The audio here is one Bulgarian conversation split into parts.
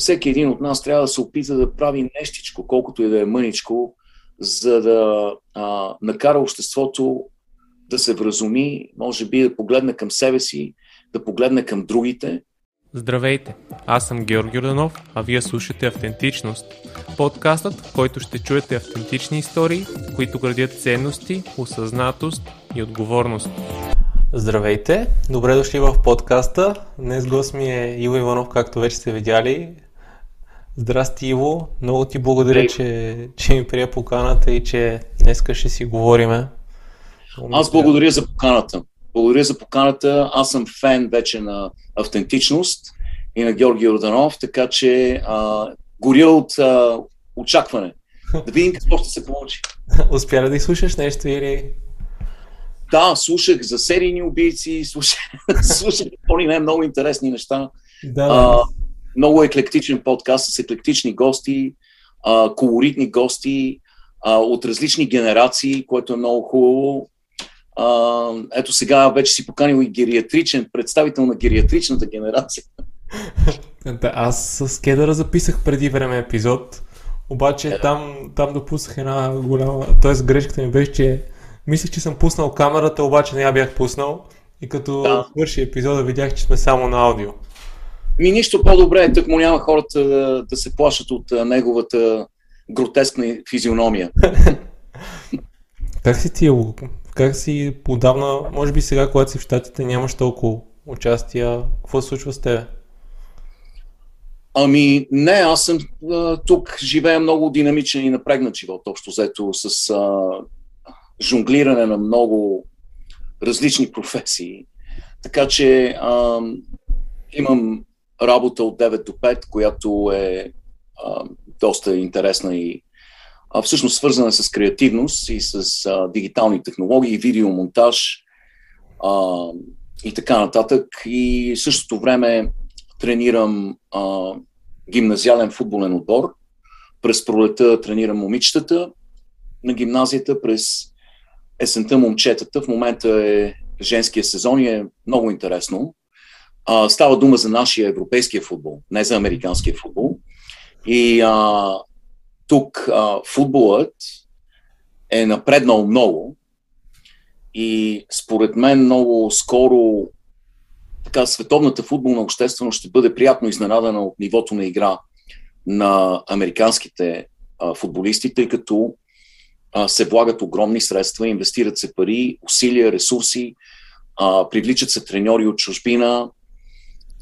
всеки един от нас трябва да се опита да прави нещичко, колкото и да е мъничко, за да а, накара обществото да се вразуми, може би да погледне към себе си, да погледне към другите. Здравейте, аз съм Георги Орданов, а вие слушате Автентичност. Подкастът, в който ще чуете автентични истории, които градят ценности, осъзнатост и отговорност. Здравейте, добре дошли в подкаста. Днес гост ми е Иво Иванов, както вече сте видяли. Здрасти, Иво. Много ти благодаря, че, че ми прия поканата и че днеска ще си говориме. Аз благодаря за поканата. Благодаря за поканата. Аз съм фен вече на автентичност и на Георги Орданов, така че а, горя от а, очакване. Да видим какво ще се получи. Успя ли да изслушаш нещо или да, слушах за серийни убийци, слушах, слушах поне не много интересни неща. Да. А, много еклектичен подкаст с еклектични гости, а, колоритни гости а, от различни генерации, което е много хубаво. А, ето сега вече си поканил и гериатричен, представител на гериатричната генерация. Да, аз с Кедъра записах преди време епизод, обаче yeah. там, там допуснах една голяма... Тоест грешката ми беше, че Мислех, че съм пуснал камерата, обаче не я бях пуснал. И като да. свърши епизода, видях, че сме само на аудио. Ми нищо по-добре, тък му няма хората да, да се плашат от неговата гротескна физиономия. как си ти, как си подавна, може би сега, когато си в Штатите, нямаш толкова участия, какво се случва с тебе? Ами не, аз съм а, тук, живея много динамичен и напрегнат живот, общо взето с а, жонглиране на много различни професии. Така че а, имам работа от 9 до 5, която е а, доста интересна и а, всъщност свързана с креативност и с а, дигитални технологии, видеомонтаж а, и така нататък. И в същото време тренирам а, гимназиален футболен отбор. През пролета тренирам момичетата на гимназията, през есента момчетата. В момента е женския сезон и е много интересно. А, става дума за нашия европейския футбол, не за американския футбол. И а, тук а, футболът е напреднал много и според мен много скоро така, световната футболна общественост ще бъде приятно изненадана от нивото на игра на американските а, футболисти, тъй като а, се влагат огромни средства, инвестират се пари, усилия, ресурси, а, привличат се треньори от чужбина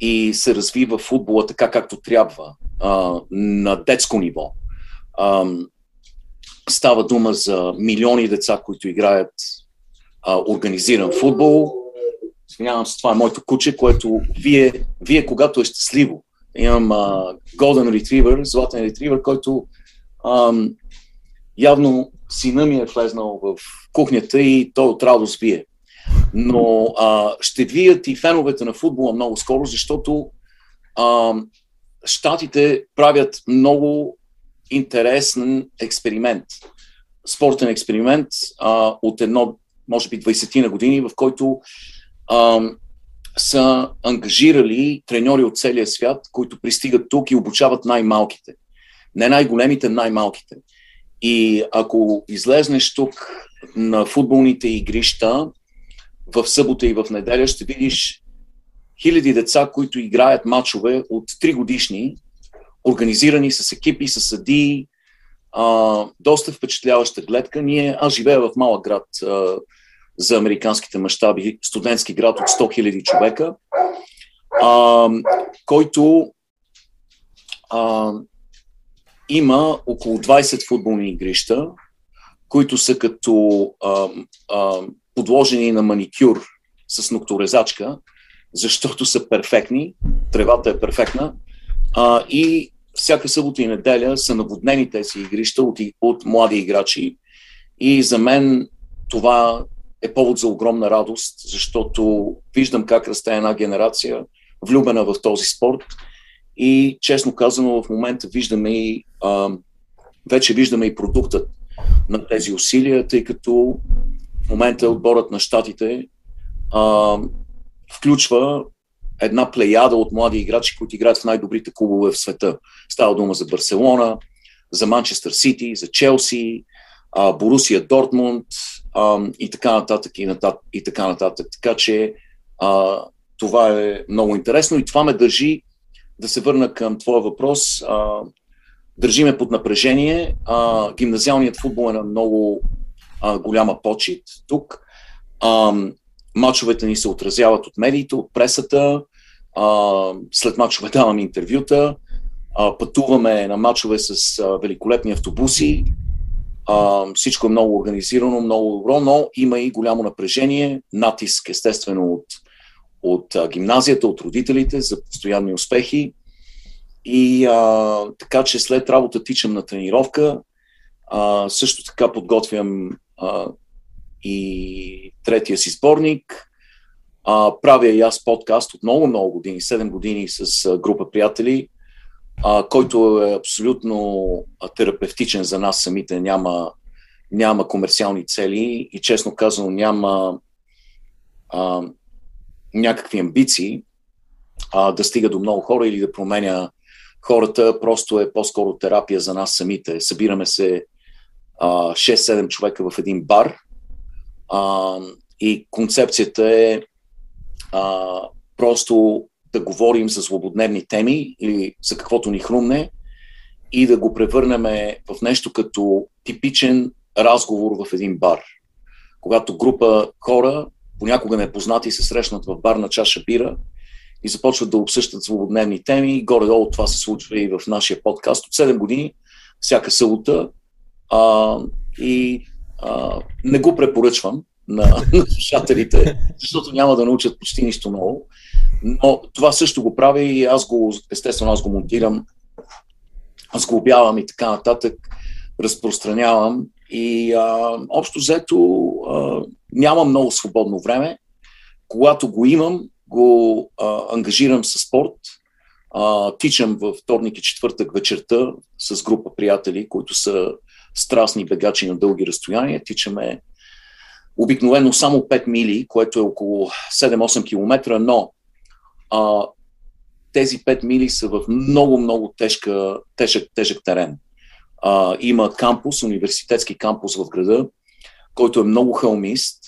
и се развива футбола така както трябва а, на детско ниво. А, става дума за милиони деца, които играят а, организиран футбол. Извинявам се, това е моето куче, което вие, вие когато е щастливо, имам а, Golden Retriever, златен ретривър, който а, явно сина ми е влезнал в кухнята и той от радост вие. Но а, ще вият и феновете на футбола много скоро, защото а, щатите правят много интересен експеримент. Спортен експеримент а, от едно, може би 20 на години, в който а, са ангажирали треньори от целия свят, които пристигат тук и обучават най-малките. Не най-големите, най-малките. И ако излезнеш тук на футболните игрища в събота и в неделя, ще видиш хиляди деца, които играят матчове от 3 годишни, организирани с екипи, с съдии, а, доста впечатляваща гледка. Ние, аз живея в малък град а, за американските мащаби, студентски град от 100 000 човека, а, който а, има около 20 футболни игрища, които са като а, а, подложени на маникюр с нокторезачка, защото са перфектни, тревата е перфектна а, и всяка събота и неделя са наводнени тези игрища от, от млади играчи. И за мен това е повод за огромна радост, защото виждам как расте една генерация, влюбена в този спорт и честно казано, в момента виждаме и, а, вече виждаме и продуктът на тези усилия, тъй като момента отборът на щатите а, включва една плеяда от млади играчи, които играят в най-добрите клубове в света. Става дума за Барселона, за Манчестър Сити, за Челси, Борусия Дортмунд и така нататък и, нататък, и така нататък. Така че а, това е много интересно и това ме държи да се върна към твоя въпрос. А, държиме под напрежение. А, гимназиалният футбол е на много а, голяма почет тук. А, мачовете ни се отразяват от медиите, от пресата. А, след мачове даваме интервюта. А, пътуваме на мачове с а, великолепни автобуси. А, всичко е много организирано, много добро, но има и голямо напрежение, натиск естествено от, от а, гимназията, от родителите за постоянни успехи. И а, така, че след работа тичам на тренировка. А, също така подготвям и третия си сборник. А, правя и аз подкаст от много-много години, 7 години с група приятели, а, който е абсолютно терапевтичен за нас самите. Няма, няма комерциални цели и честно казано няма а, някакви амбиции а, да стига до много хора или да променя хората. Просто е по-скоро терапия за нас самите. Събираме се 6-7 човека в един бар а, и концепцията е а, просто да говорим за злободневни теми или за каквото ни хрумне и да го превърнем в нещо като типичен разговор в един бар. Когато група хора, понякога непознати, се срещнат в бар на чаша бира и започват да обсъщат злободневни теми. Горе-долу това се случва и в нашия подкаст от 7 години, всяка събота. А, и а, не го препоръчвам на, на слушателите, защото няма да научат почти нищо ново. Но това също го правя и аз го, естествено, аз го монтирам, аз го обявам и така нататък, разпространявам и а, общо взето а, нямам много свободно време. Когато го имам, го а, ангажирам с спорт. А, тичам във вторник и четвъртък вечерта с група приятели, които са страстни бегачи на дълги разстояния. Тичаме обикновено само 5 мили, което е около 7-8 км, но а, тези 5 мили са в много-много тежка, тежък, тежък терен. А, има кампус, университетски кампус в града, който е много хълмист,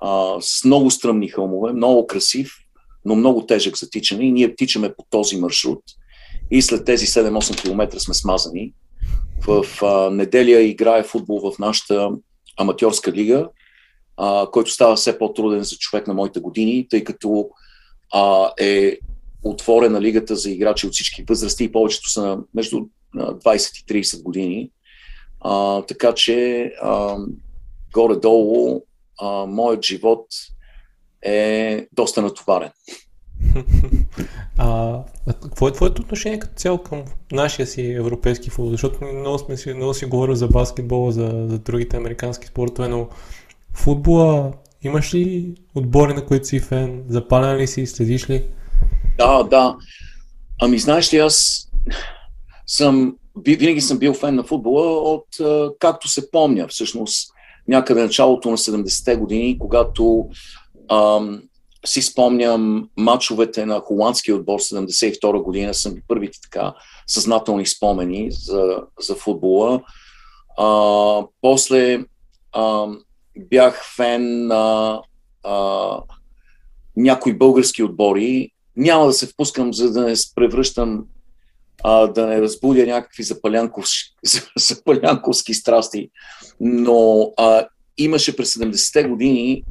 а, с много стръмни хълмове, много красив, но много тежък за тичане и ние тичаме по този маршрут и след тези 7-8 км сме смазани. В а, неделя играе футбол в нашата аматьорска лига, а, който става все по-труден за човек на моите години, тъй като а, е отворена лигата за играчи от всички възрасти и повечето са между 20 и 30 години. А, така че а, горе-долу а, моят живот е доста натоварен. А, какво е твоето отношение като цяло към нашия си европейски футбол? Защото много, сме си, много си говорил за баскетбола, за, за другите американски спортове, но футбола имаш ли отбори, на които си фен? Запален ли си? Следиш ли? Да, да. Ами знаеш ли, аз съм, винаги съм бил фен на футбола от както се помня. Всъщност някъде началото на 70-те години, когато ам, си спомням матчовете на холандския отбор 72 година, съм първите така съзнателни спомени за, за футбола. А, после а, бях фен на а, някои български отбори. Няма да се впускам, за да не превръщам, а, да не разбудя някакви запалянковски, запалянковски страсти, но а, имаше през 70-те години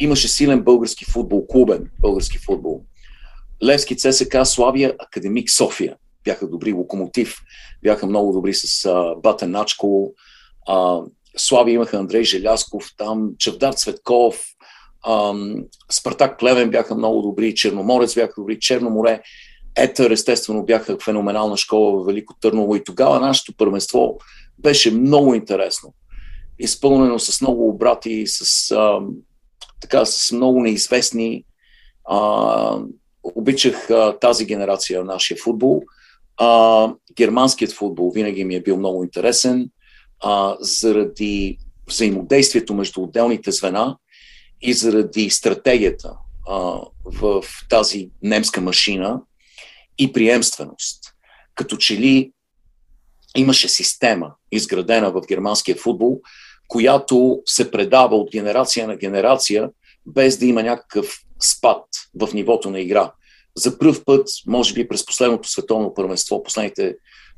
имаше силен български футбол, клубен български футбол. Левски ЦСК, Славия, Академик София бяха добри, Локомотив бяха много добри с а, Батен Начко, а, Слави имаха Андрей Желясков, там Чавдар Цветков, а, Спартак Плевен бяха много добри, Черноморец бяха добри, Черноморе, Етър естествено бяха феноменална школа в Велико Търново и тогава нашето първенство беше много интересно. Изпълнено с много обрати, с а, така с много неизвестни. А, обичах а, тази генерация на нашия футбол. А, германският футбол винаги ми е бил много интересен а, заради взаимодействието между отделните звена и заради стратегията. а, в тази немска машина и приемственост. Като че ли имаше система, изградена в германския футбол, която се предава от генерация на генерация, без да има някакъв спад в нивото на игра. За първ път, може би през последното световно първенство, последните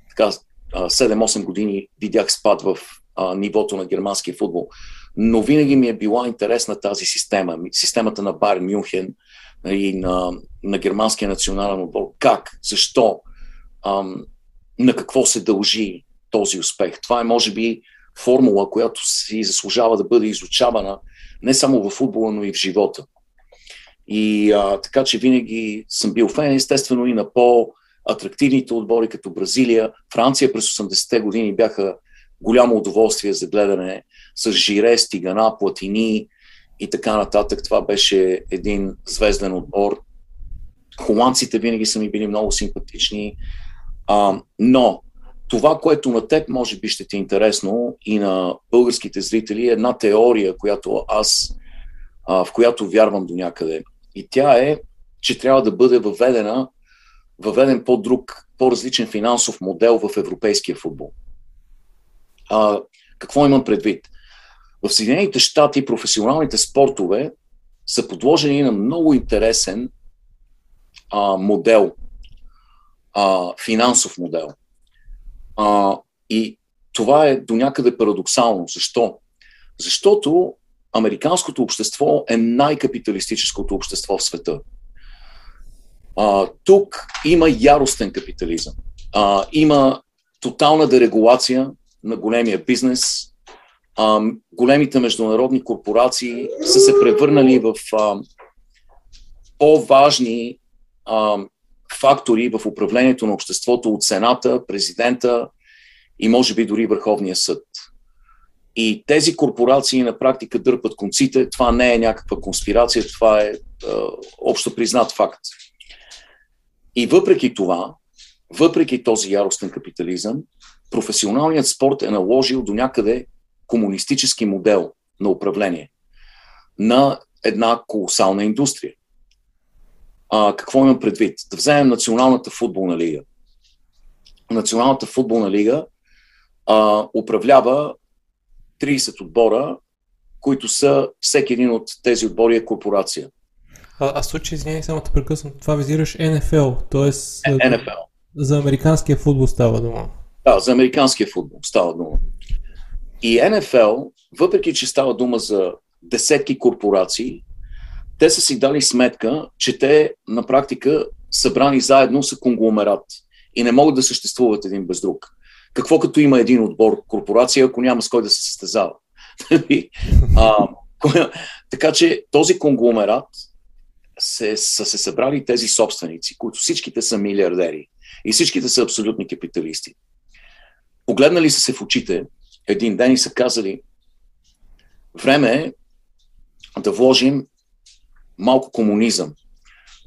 така, 7-8 години видях спад в а, нивото на германския футбол. Но винаги ми е била интересна тази система, системата на Бар Мюнхен и на, на германския национален отбор. Как? Защо? Ам, на какво се дължи този успех? Това е, може би, формула, която си заслужава да бъде изучавана не само в футбола, но и в живота. И а, така че винаги съм бил фен, естествено, и на по-атрактивните отбори, като Бразилия. Франция през 80-те години бяха голямо удоволствие за гледане с Жире, Стигана, Платини и така нататък. Това беше един звезден отбор. Холандците винаги са ми били много симпатични. А, но това, което на теб може би ще ти е интересно и на българските зрители, е една теория, която аз, а, в която вярвам до някъде. И тя е, че трябва да бъде въведена, въведен по-друг, по-различен финансов модел в европейския футбол. А, какво имам предвид? В Съединените щати професионалните спортове са подложени на много интересен а, модел, а, финансов модел. А, и това е до някъде парадоксално. Защо? Защото американското общество е най-капиталистическото общество в света. А, тук има яростен капитализъм. А, има тотална дерегулация на големия бизнес. А, големите международни корпорации са се превърнали в а, по-важни а, фактори в управлението на обществото от Сената, президента и може би дори Върховния съд. И тези корпорации на практика дърпат конците. Това не е някаква конспирация, това е, е общо признат факт. И въпреки това, въпреки този яростен капитализъм, професионалният спорт е наложил до някъде комунистически модел на управление на една колосална индустрия. А, какво имам предвид? Да вземем Националната футболна лига. Националната футболна лига а, управлява 30 отбора, които са всеки един от тези отбори е корпорация. А, а случай, извиняй, само те прекъсвам, това визираш НФЛ, т.е. NFL. За американския футбол става дума. Да, за американския футбол става дума. И НФЛ, въпреки че става дума за десетки корпорации, те са си дали сметка, че те на практика събрани заедно са конгломерат и не могат да съществуват един без друг. Какво като има един отбор корпорация, ако няма с кой да се състезава? а, така че този конгломерат се, са се събрали тези собственици, които всичките са милиардери и всичките са абсолютни капиталисти. Погледнали са се в очите един ден и са казали, време е да вложим малко комунизъм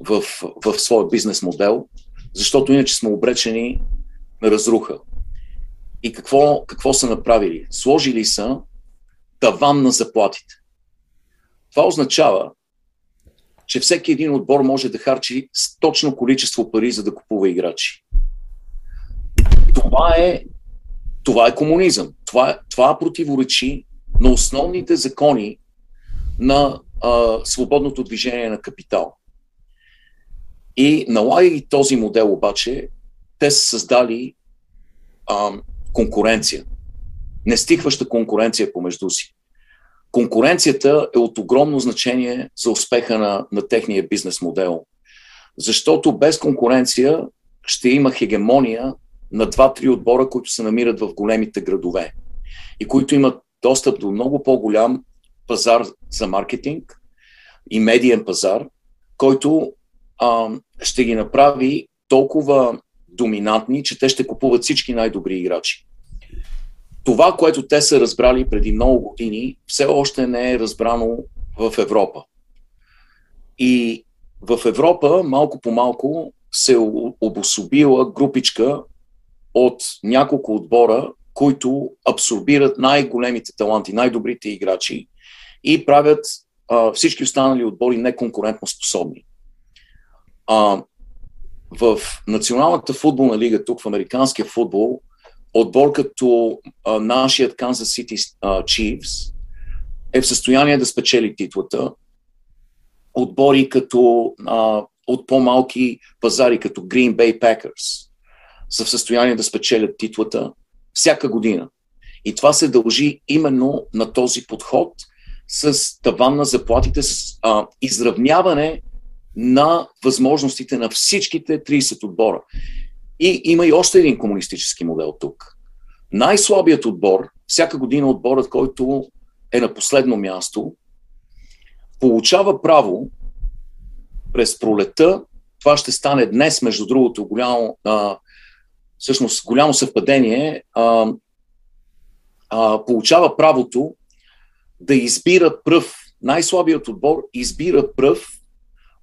в, в своя бизнес модел, защото иначе сме обречени на разруха. И какво, какво са направили? Сложили са таван на заплатите. Това означава, че всеки един отбор може да харчи точно количество пари, за да купува играчи. Това е, това е комунизъм. Това, това противоречи на основните закони на а, свободното движение на капитал. И налагайки този модел обаче, те са създали а, конкуренция. Нестихваща конкуренция помежду си. Конкуренцията е от огромно значение за успеха на, на техния бизнес модел. Защото без конкуренция ще има хегемония на два-три отбора, които се намират в големите градове и които имат достъп до много по-голям пазар за маркетинг и медиен пазар, който а, ще ги направи толкова доминантни, че те ще купуват всички най-добри играчи. Това, което те са разбрали преди много години, все още не е разбрано в Европа. И в Европа малко по малко се обособила групичка от няколко отбора, които абсорбират най-големите таланти, най-добрите играчи и правят а, всички останали отбори неконкурентно способни. А, в Националната футболна лига, тук в американския футбол, отбор като а, нашият Kansas City а, Chiefs е в състояние да спечели титлата. Отбори като а, от по-малки пазари, като Green Bay Packers, са в състояние да спечелят титлата всяка година. И това се дължи именно на този подход с таван на заплатите, с а, изравняване на възможностите на всичките 30 отбора. И има и още един комунистически модел тук. Най-слабият отбор, всяка година отборът, който е на последно място, получава право през пролета, това ще стане днес, между другото, голямо, а, всъщност голямо съвпадение, а, а, получава правото да избира пръв, най-слабият отбор избира пръв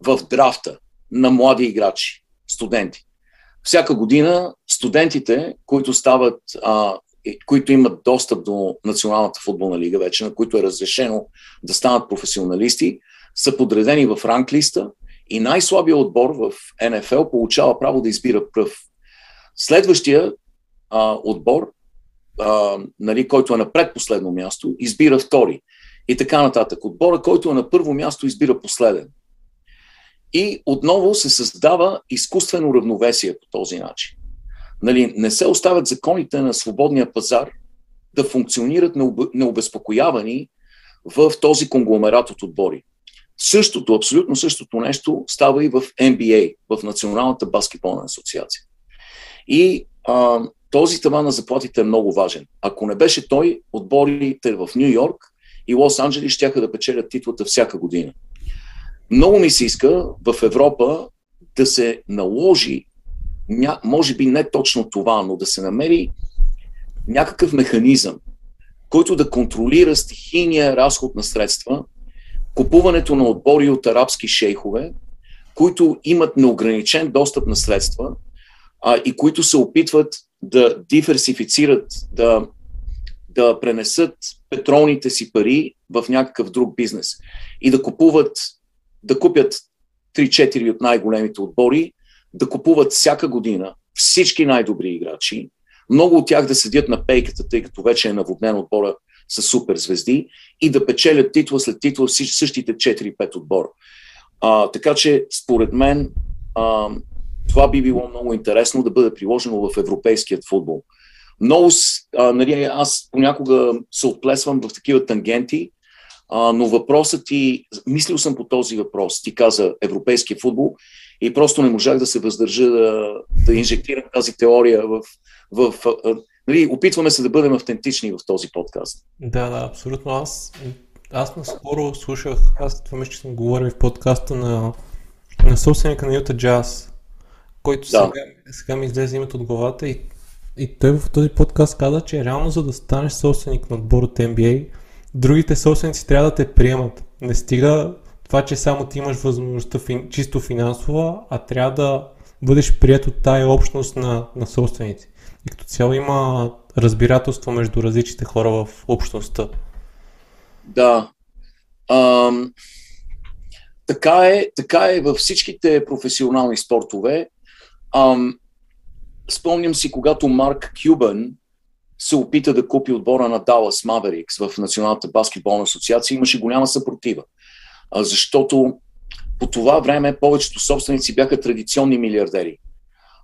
в драфта на млади играчи, студенти. Всяка година студентите, които стават, а, които имат достъп до Националната футболна лига вече, на които е разрешено да станат професионалисти, са подредени в ранглиста и най-слабият отбор в НФЛ получава право да избира пръв. Следващия а, отбор, а, нали, който е на предпоследно място, избира втори. И така нататък. Отбора, който е на първо място, избира последен. И отново се създава изкуствено равновесие по този начин. Нали, не се оставят законите на свободния пазар да функционират необезпокоявани в този конгломерат от отбори. Същото, абсолютно същото нещо става и в NBA, в Националната баскетболна асоциация. И а, този таван на заплатите е много важен. Ако не беше той, отборите в Нью Йорк и Лос Анджелис ще да печелят титлата всяка година. Много ми се иска в Европа да се наложи, може би не точно това, но да се намери някакъв механизъм, който да контролира стихийния разход на средства, купуването на отбори от арабски шейхове, които имат неограничен достъп на средства а, и които се опитват да диверсифицират, да, да пренесат петролните си пари в някакъв друг бизнес и да купуват да купят 3-4 от най-големите отбори, да купуват всяка година всички най-добри играчи, много от тях да седят на пейката, тъй като вече е наводнен отбора с супер звезди и да печелят титла след титла същите 4-5 отбора. А, така че, според мен, а, това би било много интересно да бъде приложено в европейският футбол. Много, а, нали, аз понякога се отплесвам в такива тангенти, а, но въпросът ти, мислил съм по този въпрос, ти каза европейския футбол и просто не можах да се въздържа да, да инжектирам тази теория в... в а, нали, опитваме се да бъдем автентични в този подкаст. Да, да, абсолютно. Аз, аз наскоро слушах, аз това мисля, че съм говорил в подкаста на, на собственика на Юта Джаз, който да. сега, сега ми излезе името от главата и, и той в този подкаст каза, че реално за да станеш собственик на отбор от NBA, другите собственици трябва да те приемат. Не стига това, че само ти имаш възможността фин, чисто финансова, а трябва да бъдеш прият от тая общност на, на собственици. И като цяло има разбирателство между различните хора в общността. Да. Ам, така, е, така е във всичките професионални спортове. Ам, спомням си, когато Марк Кюбън се опита да купи отбора на Dallas Mavericks в Националната баскетболна асоциация, имаше голяма съпротива. Защото по това време повечето собственици бяха традиционни милиардери.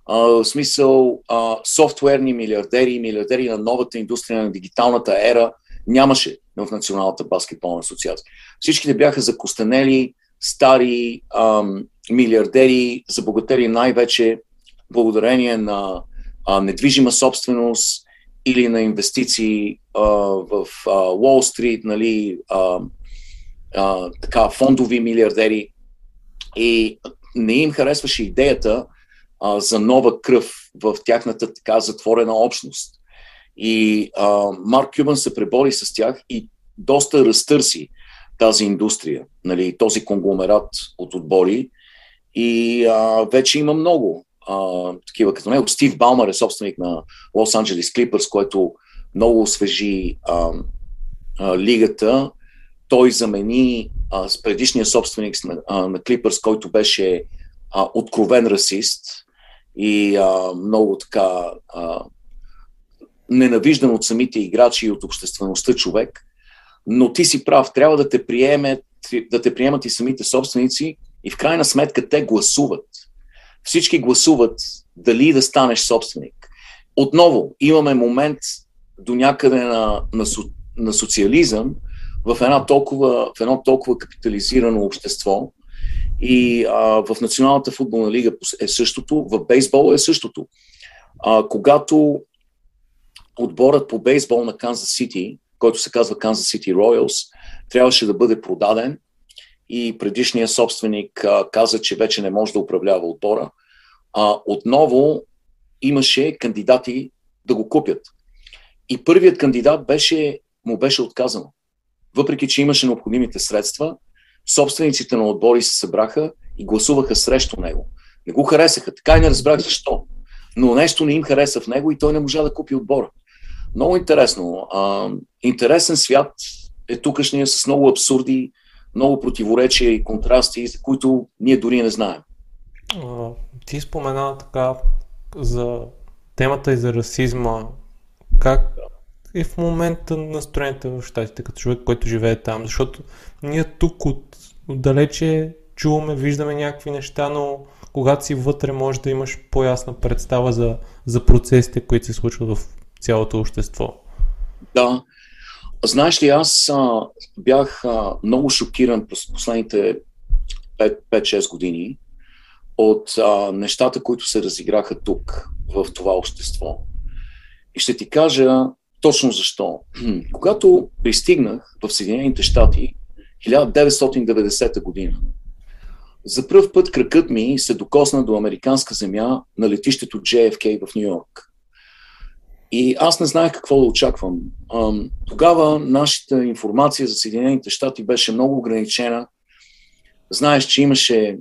в смисъл, софтуерни милиардери, милиардери на новата индустрия, на дигиталната ера, нямаше в Националната баскетболна асоциация. Всичките бяха закостенели, стари ам, милиардери, забогатели най-вече благодарение на а, недвижима собственост, или на инвестиции а, в Уолл Стрит, нали, а, а, така, фондови милиардери. И не им харесваше идеята а, за нова кръв в тяхната така затворена общност. И а, Марк Кюбан се пребори с тях и доста разтърси тази индустрия, нали, този конгломерат от отбори. И а, вече има много а, такива като него. Стив Балмър е собственик на Лос Анджелес Клипърс, който много освежи а, а, лигата. Той замени а, с предишния собственик на, а, Clippers, който беше а, откровен расист и а, много така а, ненавиждан от самите играчи и от обществеността човек. Но ти си прав, трябва да те, приеме, да те приемат и самите собственици и в крайна сметка те гласуват. Всички гласуват дали да станеш собственик. Отново имаме момент до някъде на, на, на социализъм в, една толкова, в едно толкова капитализирано общество. И а, в Националната футболна лига е същото, в бейсбол е същото. А, когато отборът по бейсбол на Канзас Сити, който се казва Канзас Сити Royals, трябваше да бъде продаден и предишният собственик а, каза, че вече не може да управлява отбора. А, отново имаше кандидати да го купят. И първият кандидат беше, му беше отказано. Въпреки, че имаше необходимите средства, собствениците на отбори се събраха и гласуваха срещу него. Не го харесаха, така и не разбрах защо. Но нещо не им хареса в него и той не можа да купи отбора. Много интересно. А, интересен свят е тукашния с много абсурди, много противоречия и контрасти, за които ние дори не знаем. А, ти спомена така за темата и за расизма. Как е в момента настроението в щатите, като човек, който живее там? Защото ние тук от, отдалече чуваме, виждаме някакви неща, но когато си вътре може да имаш по-ясна представа за, за процесите, които се случват в цялото общество. Да. Знаеш ли, аз а, бях а, много шокиран през последните 5-6 години от а, нещата, които се разиграха тук, в това общество. И ще ти кажа точно защо. Когато пристигнах в Съединените щати 1990 година, за първ път кръкът ми се докосна до американска земя на летището JFK в Нью Йорк. И аз не знаех какво да очаквам. Тогава нашата информация за Съединените щати беше много ограничена. Знаеш, че имаше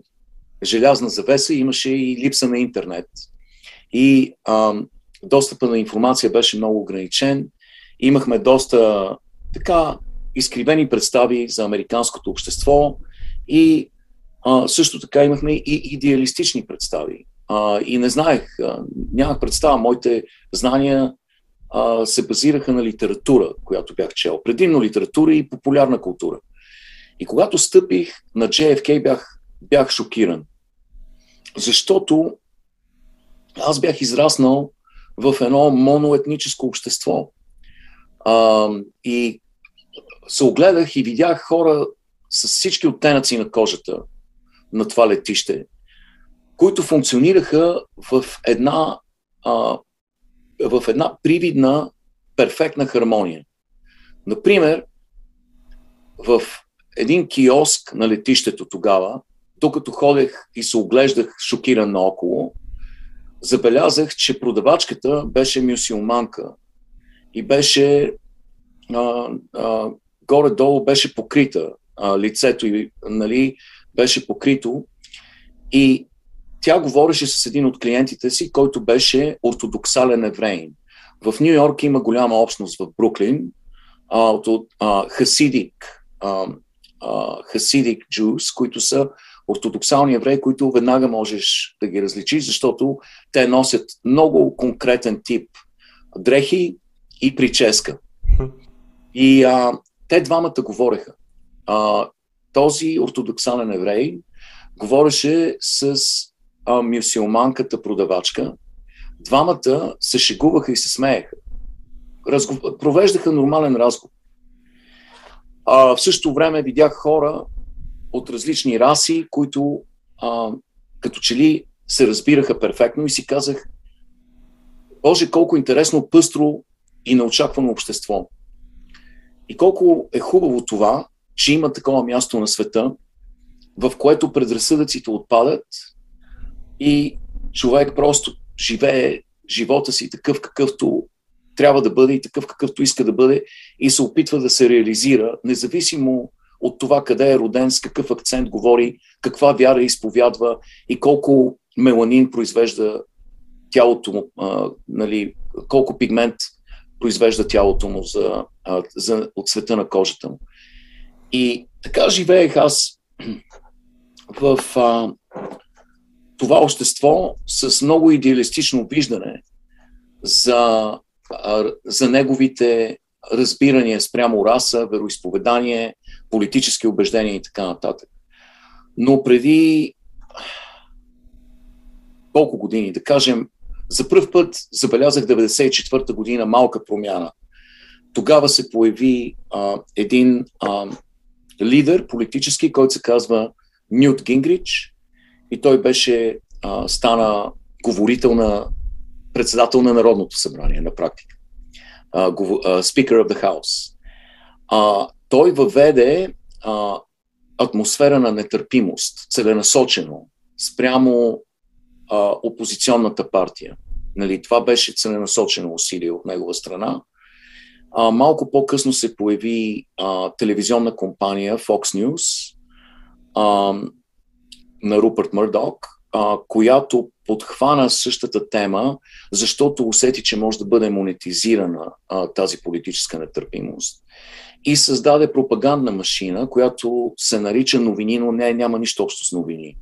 желязна завеса, имаше и липса на интернет. И ам, достъпа на информация беше много ограничен. Имахме доста така изкривени представи за американското общество и а, също така имахме и идеалистични представи. А, и не знаех, а, нямах представа, моите знания а, се базираха на литература, която бях чел. Предимно литература и популярна култура. И когато стъпих на JFK, бях, бях шокиран. Защото аз бях израснал в едно моноетническо общество. А, и се огледах и видях хора с всички оттенъци на кожата на това летище, които функционираха в една а, в една привидна, перфектна хармония. Например, в един киоск на летището тогава, докато ходех и се оглеждах шокиран наоколо, забелязах, че продавачката беше мюсюлманка и беше а, а, горе-долу беше покрита, а, лицето й нали, беше покрито и тя говореше с един от клиентите си, който беше ортодоксален евреин. В Нью Йорк има голяма общност в Бруклин а, от а, хасидик, а, а, хасидик джус, които са ортодоксални евреи, които веднага можеш да ги различиш, защото те носят много конкретен тип дрехи и прическа. И а, те двамата говореха. А, този ортодоксален еврей говореше с а, мюсюлманката продавачка, двамата се шегуваха и се смееха. Разгов... Провеждаха нормален разговор. А, в същото време видях хора от различни раси, които а, като че ли се разбираха перфектно и си казах, Боже, колко интересно, пъстро и неочаквано общество. И колко е хубаво това, че има такова място на света, в което предразсъдъците отпадат и човек просто живее живота си такъв какъвто трябва да бъде и такъв какъвто иска да бъде и се опитва да се реализира, независимо от това къде е роден, с какъв акцент говори, каква вяра изповядва и колко меланин произвежда тялото му, а, нали, колко пигмент произвежда тялото му за, а, за, от цвета на кожата му. И така живеех аз в а, това общество с много идеалистично виждане за, за неговите разбирания спрямо раса, вероисповедание, политически убеждения и така нататък. Но преди колко години, да кажем, за първ път забелязах 94-та година малка промяна. Тогава се появи а, един а, лидер политически, който се казва Нют Гингрич и той беше, а, стана говорител на председател на Народното събрание на практика. Speaker of the House. А, той въведе а, атмосфера на нетърпимост, целенасочено, спрямо а, опозиционната партия. Нали, това беше целенасочено усилие от негова страна. А, малко по-късно се появи а, телевизионна компания Fox News а, на Рупърт Мърдок, която подхвана същата тема, защото усети, че може да бъде монетизирана а, тази политическа нетърпимост. И създаде пропагандна машина, която се нарича новини, но не, няма нищо общо с новини.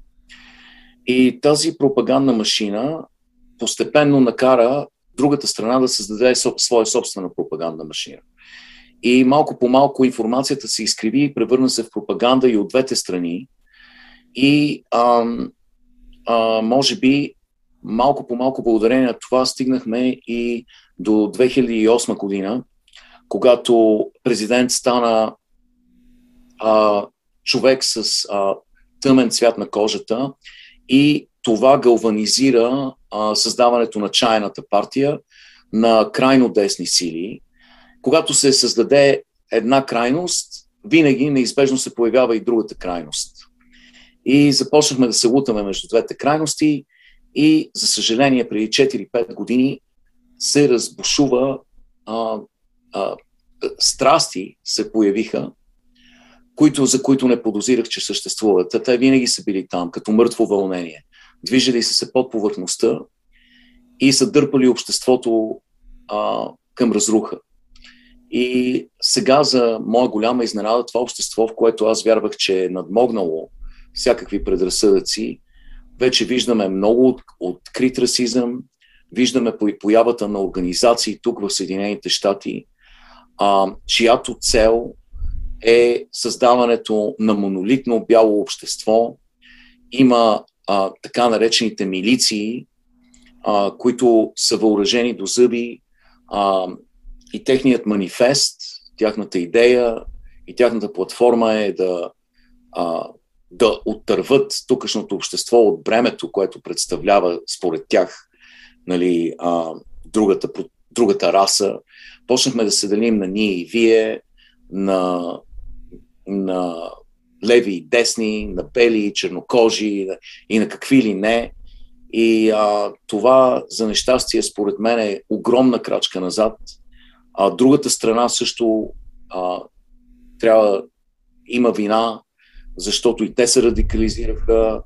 И тази пропагандна машина постепенно накара другата страна да създаде своя собствена пропагандна машина. И малко по малко информацията се изкриви и превърна се в пропаганда и от двете страни. И а, а, може би малко по малко благодарение на това стигнахме и до 2008 година, когато президент стана а, човек с а, тъмен цвят на кожата и това галванизира а, създаването на чайната партия на крайно десни сили. Когато се създаде една крайност, винаги неизбежно се появява и другата крайност. И започнахме да се лутаме между двете крайности и, за съжаление, преди 4-5 години се разбушува а, а, страсти се появиха, които, за които не подозирах, че съществуват. те винаги са били там, като мъртво вълнение движили са се под повърхността и са дърпали обществото а, към разруха. И сега, за моя голяма изненада, това общество, в което аз вярвах, че е надмогнало всякакви предразсъдъци, вече виждаме много от, открит расизъм, виждаме появата на организации тук в Съединените щати, а, чиято цел е създаването на монолитно бяло общество. Има а, така наречените милиции, а, които са въоръжени до зъби а, и техният манифест, тяхната идея и тяхната платформа е да, а, да оттърват тукашното общество от бремето, което представлява според тях нали, а, другата, другата раса. Почнахме да се делим на ние и вие, на, на леви и десни, на бели и чернокожи и на какви ли не. И а, това за нещастие според мен е огромна крачка назад. А другата страна също а, трябва има вина, защото и те се радикализираха.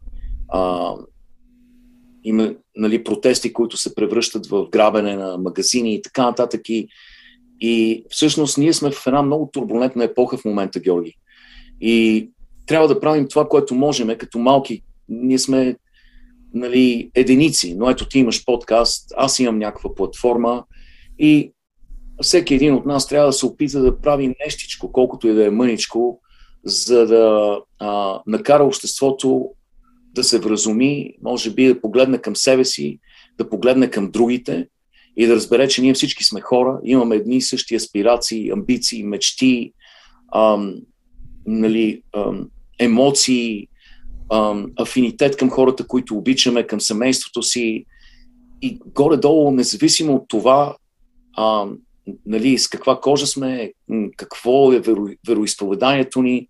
А, има нали, протести, които се превръщат в грабене на магазини и така нататък. И, и всъщност ние сме в една много турбулентна епоха в момента, Георги. И трябва да правим това, което можем. Като малки, ние сме нали, единици, но ето ти имаш подкаст, аз имам някаква платформа и всеки един от нас трябва да се опита да прави нещичко, колкото и да е мъничко, за да а, накара обществото да се вразуми, може би да погледне към себе си, да погледне към другите и да разбере, че ние всички сме хора, имаме едни и същи аспирации, амбиции, мечти, ам, нали, ам, емоции, ам, афинитет към хората, които обичаме, към семейството си. И горе-долу, независимо от това, ам, нали, с каква кожа сме, какво е веро, вероисповеданието ни,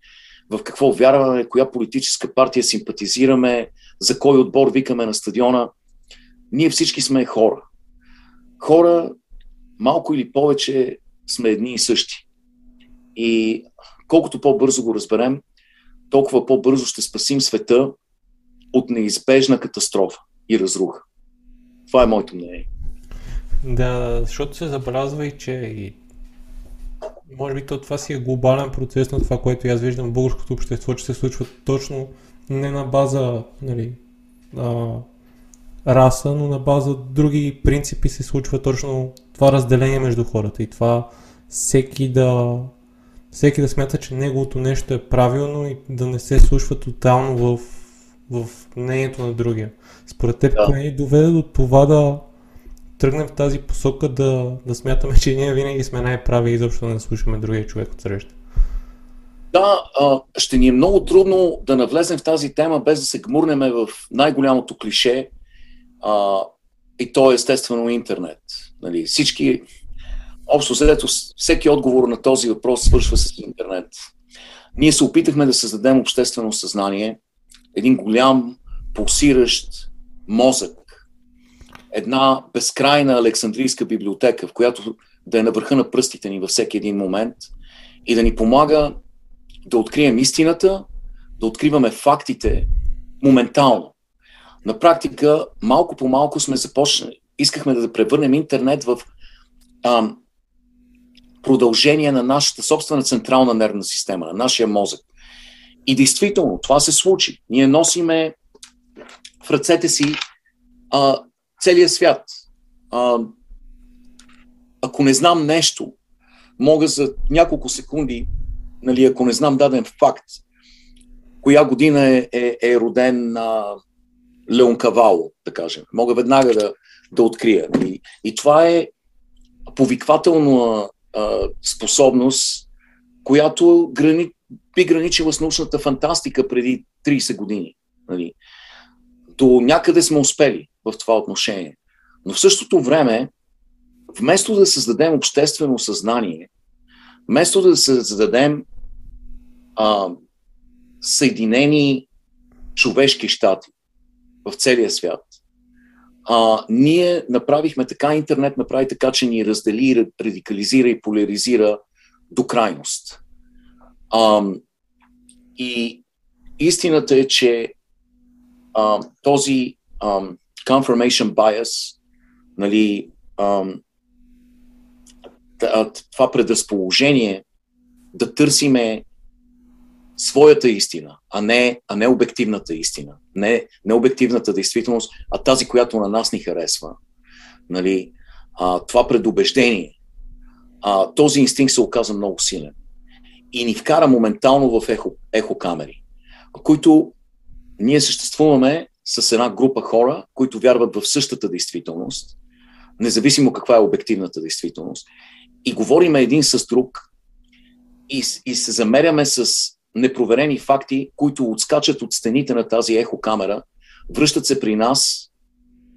в какво вярваме, коя политическа партия симпатизираме, за кой отбор викаме на стадиона. Ние всички сме хора. Хора, малко или повече, сме едни и същи. И колкото по-бързо го разберем, толкова по-бързо ще спасим света от неизбежна катастрофа и разруха. Това е моето мнение. Да, защото се забелязва и, че и, Може би то това си е глобален процес на това, което аз виждам в българското общество, че се случва точно не на база нали, а, раса, но на база други принципи се случва точно това разделение между хората и това всеки да, всеки да смята, че неговото нещо е правилно и да не се слушва тотално в, в мнението на другия. Според теб, да. кое доведе до това да тръгнем в тази посока да, да смятаме, че ние винаги сме най-прави и изобщо да не слушаме другия човек от среща? Да, ще ни е много трудно да навлезем в тази тема без да се гмурнеме в най-голямото клише а, и то е естествено интернет. Нали, всички, общо взето, всеки отговор на този въпрос свършва с интернет. Ние се опитахме да създадем обществено съзнание, един голям, пулсиращ мозък, една безкрайна Александрийска библиотека, в която да е на върха на пръстите ни във всеки един момент и да ни помага да открием истината, да откриваме фактите моментално. На практика, малко по малко сме започнали, искахме да превърнем интернет в ам, продължение на нашата собствена централна нервна система, на нашия мозък. И действително, това се случи. Ние носиме в ръцете си а, целия свят. А, ако не знам нещо, мога за няколко секунди, нали, ако не знам даден факт, коя година е, е, е роден а, Леон Кавало, да кажем. Мога веднага да, да открия. И, и това е повиквателна а, способност, която грани, би граничила с научната фантастика преди 30 години. Нали. До някъде сме успели в това отношение. Но в същото време, вместо да създадем обществено съзнание, вместо да създадем а, съединени човешки щати в целия свят, а, ние направихме така, интернет направи така, че ни раздели, радикализира и поляризира до крайност. А, и истината е, че а, този а, confirmation bias, нали, ам, това предразположение да търсиме своята истина, а не, а не обективната истина. Не, не обективната действителност, а тази, която на нас ни харесва. Нали, а, това предубеждение, а, този инстинкт се оказа много силен. И ни вкара моментално в ехо, ехокамери, които ние съществуваме с една група хора, които вярват в същата действителност, независимо каква е обективната действителност, и говориме един с друг и, и се замеряме с непроверени факти, които отскачат от стените на тази ехокамера, връщат се при нас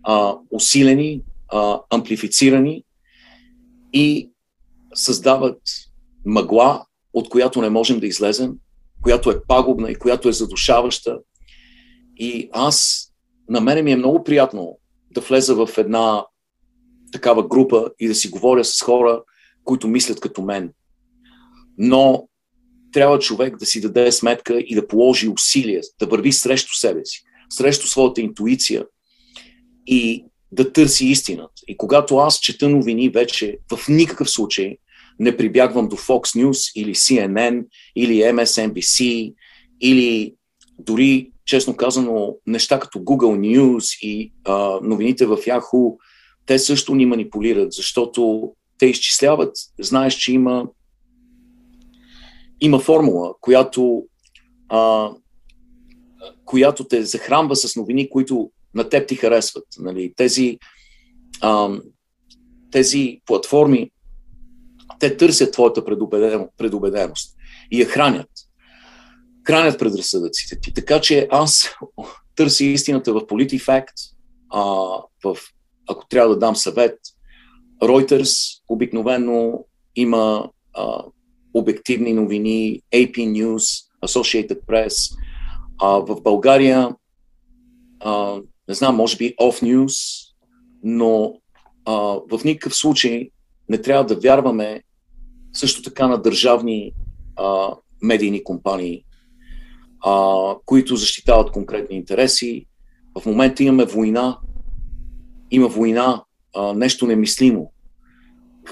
а, усилени, а, амплифицирани и създават мъгла, от която не можем да излезем, която е пагубна и която е задушаваща и аз, на мене ми е много приятно да влеза в една такава група и да си говоря с хора, които мислят като мен. Но трябва човек да си даде сметка и да положи усилия, да върви срещу себе си, срещу своята интуиция и да търси истината. И когато аз чета новини вече, в никакъв случай не прибягвам до Fox News или CNN или MSNBC или дори честно казано, неща като Google News и а, новините в Yahoo, те също ни манипулират, защото те изчисляват, знаеш, че има, има формула, която, а, която те захранва с новини, които на теб ти харесват. Нали? Тези, а, тези платформи, те търсят твоята предубеденост и я хранят хранят предразсъдъците ти. Така че аз търся истината в PolitiFact, а, в, ако трябва да дам съвет, Reuters обикновено има а, обективни новини, AP News, Associated Press. А, в България, а, не знам, може би Off News, но а, в никакъв случай не трябва да вярваме също така на държавни а, медийни компании, а, които защитават конкретни интереси. В момента имаме война, има война, а, нещо немислимо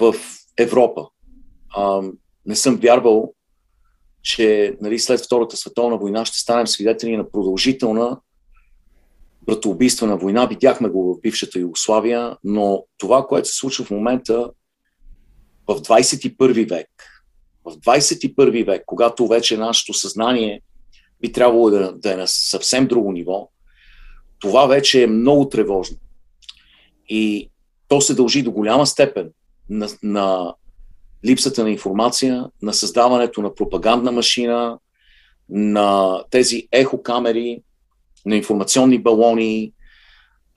в Европа. А, не съм вярвал, че нали, след Втората световна война ще станем свидетели на продължителна братоубийствена война. Видяхме го в бившата Югославия, но това, което се случва в момента в 21 век, в 21 век, когато вече нашето съзнание би трябвало да, да е на съвсем друго ниво, това вече е много тревожно. И то се дължи до голяма степен на, на липсата на информация, на създаването на пропагандна машина, на тези ехокамери, на информационни балони.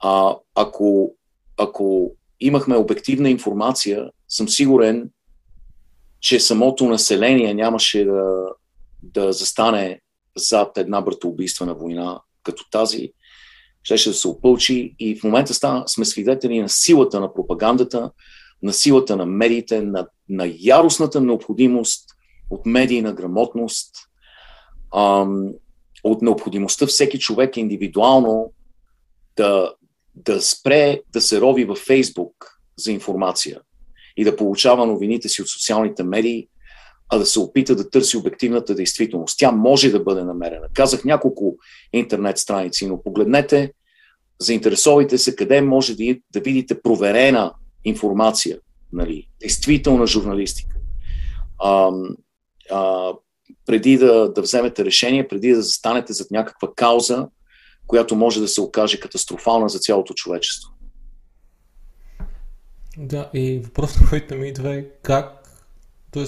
А, ако, ако имахме обективна информация, съм сигурен, че самото население нямаше да, да застане зад една братоубийствена война като тази, щеше да се опълчи и в момента стана, сме свидетели на силата на пропагандата, на силата на медиите, на, на яростната необходимост от медийна грамотност, ам, от необходимостта всеки човек индивидуално да, да спре да се рови във Фейсбук за информация и да получава новините си от социалните медии, а да се опита да търси обективната действителност. Тя може да бъде намерена. Казах няколко интернет страници, но погледнете, заинтересовайте се къде може да, да видите проверена информация, нали, действителна журналистика. А, а, преди да, да вземете решение, преди да застанете зад някаква кауза, която може да се окаже катастрофална за цялото човечество. Да, и въпросът, който ми идва е как, т.е.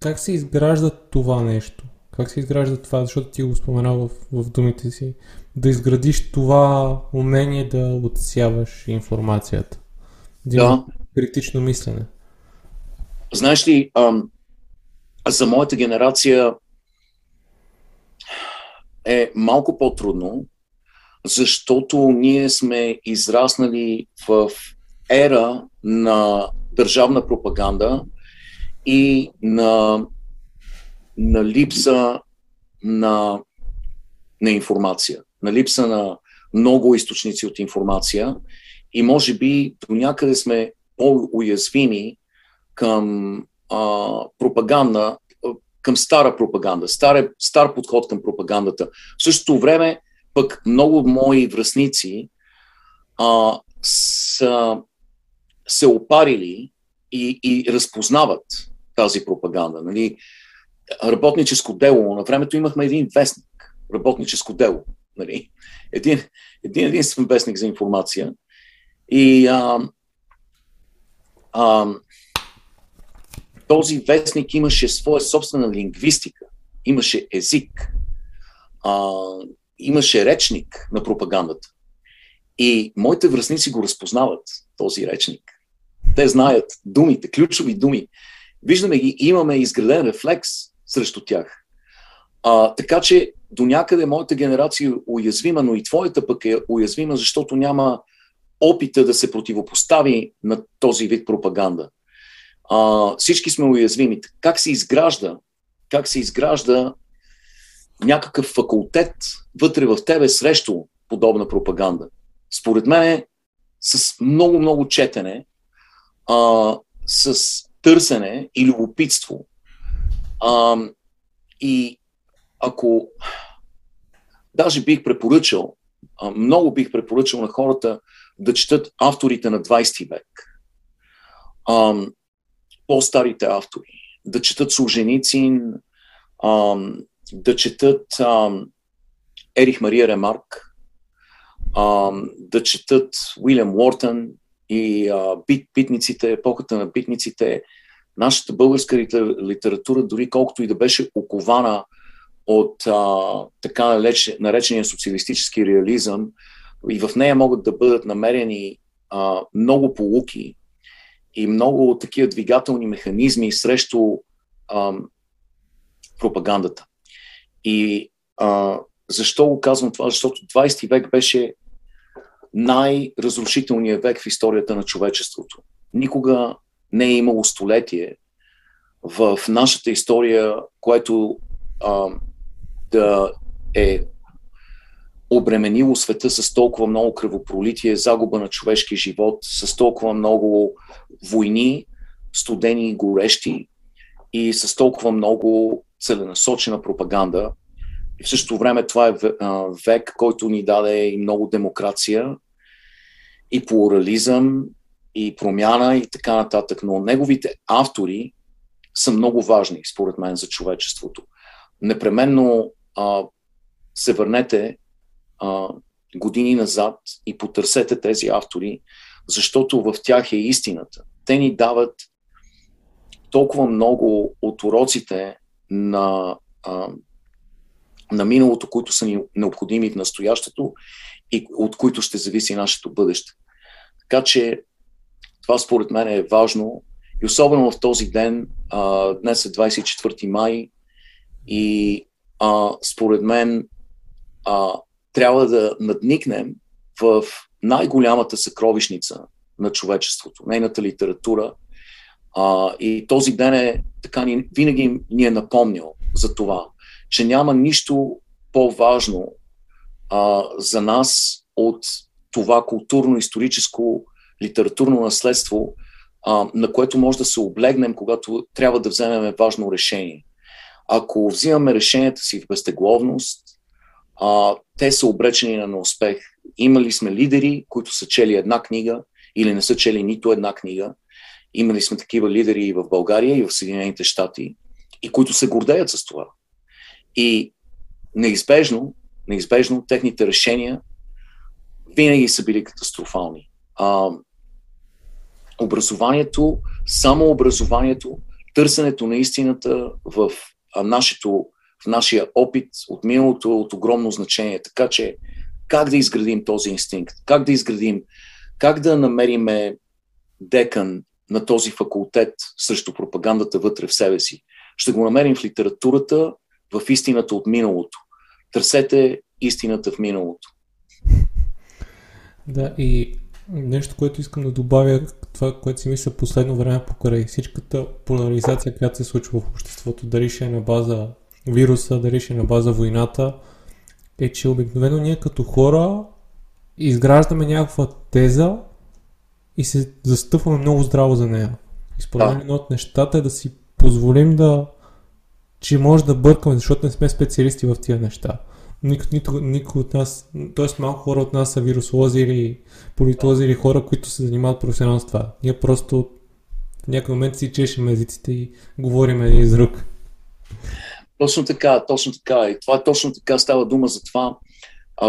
как се изгражда това нещо? Как се изгражда това, защото ти го споменал в, в думите си, да изградиш това умение да отсяваш информацията? Да. Критично мислене. Знаеш ли, ам, за моята генерация е малко по-трудно, защото ние сме израснали в ера на държавна пропаганда и на, на липса на, на информация, на липса на много източници от информация и може би до някъде сме по-уязвими към а, пропаганда, към стара пропаганда, стар, стар подход към пропагандата. В същото време пък много мои връзници а, са се опарили и, и разпознават тази пропаганда. Нали? Работническо дело. На времето имахме един вестник. Работническо дело. Нали? Един, един единствен вестник за информация. И а, а, този вестник имаше своя собствена лингвистика, имаше език, а, имаше речник на пропагандата. И моите връзници го разпознават, този речник. Те знаят думите, ключови думи. Виждаме ги, имаме изграден рефлекс срещу тях. А, така че до някъде моята генерация е уязвима, но и твоята пък е уязвима, защото няма опита да се противопостави на този вид пропаганда. А, всички сме уязвими. Как се изгражда, как се изгражда някакъв факултет вътре в тебе срещу подобна пропаганда? Според мен с много-много четене, а, с търсене и любопитство. А, и ако даже бих препоръчал, много бих препоръчал на хората да четат авторите на 20 век, а, по-старите автори, да четат Солженицин, а, да четат а, Ерих Мария Ремарк, а, да четат Уилям Уортън и а, бит, битниците, епохата на битниците, нашата българска литература, дори колкото и да беше окована от а, така наречения социалистически реализъм, и в нея могат да бъдат намерени а, много полуки и много такива двигателни механизми срещу а, пропагандата. И а, защо го казвам това? Защото 20 век беше най-разрушителният век в историята на човечеството. Никога не е имало столетие в нашата история, което а, да е обременило света с толкова много кръвопролитие, загуба на човешки живот, с толкова много войни, студени и горещи. и с толкова много целенасочена пропаганда. И в същото време това е век, който ни даде и много демокрация, и плурализъм, и промяна, и така нататък. Но неговите автори са много важни, според мен, за човечеството. Непременно а, се върнете а, години назад и потърсете тези автори, защото в тях е истината. Те ни дават толкова много от уроците на, а, на миналото, които са ни необходими в настоящето и от които ще зависи нашето бъдеще. Така че това според мен е важно и особено в този ден, а, днес е 24 май и а, според мен а, трябва да надникнем в най-голямата съкровищница на човечеството, нейната литература. А, и този ден е така ни, винаги ни е напомнял за това, че няма нищо по-важно а, за нас от това културно-историческо литературно наследство, а, на което може да се облегнем, когато трябва да вземем важно решение. Ако взимаме решенията си в безтегловност, а, те са обречени на неуспех. Имали сме лидери, които са чели една книга или не са чели нито една книга. Имали сме такива лидери и в България, и в Съединените щати, и които се гордеят с това. И неизбежно, неизбежно техните решения винаги са били катастрофални. А, образованието, само образованието, търсенето на истината в нашето в нашия опит от миналото е от огромно значение. Така че как да изградим този инстинкт? Как да изградим? Как да намериме декан на този факултет срещу пропагандата вътре в себе си? Ще го намерим в литературата, в истината от миналото. Търсете истината в миналото. Да, и нещо, което искам да добавя, това, което си мисля последно време покрай всичката поляризация, която се случва в обществото, дали ще е на база вируса, дали ще е на база войната, е, че обикновено ние като хора изграждаме някаква теза и се застъпваме много здраво за нея. И според мен едно от нещата е да си позволим да че може да бъркаме, защото не сме специалисти в тия неща. Никой, нито, никой от нас, т.е. малко хора от нас са вирусолози или политолози или хора, които се занимават професионално с това. Ние просто в някой момент си чешем езиците и говорим един из друг. Точно така, точно така. И това точно така става дума за това,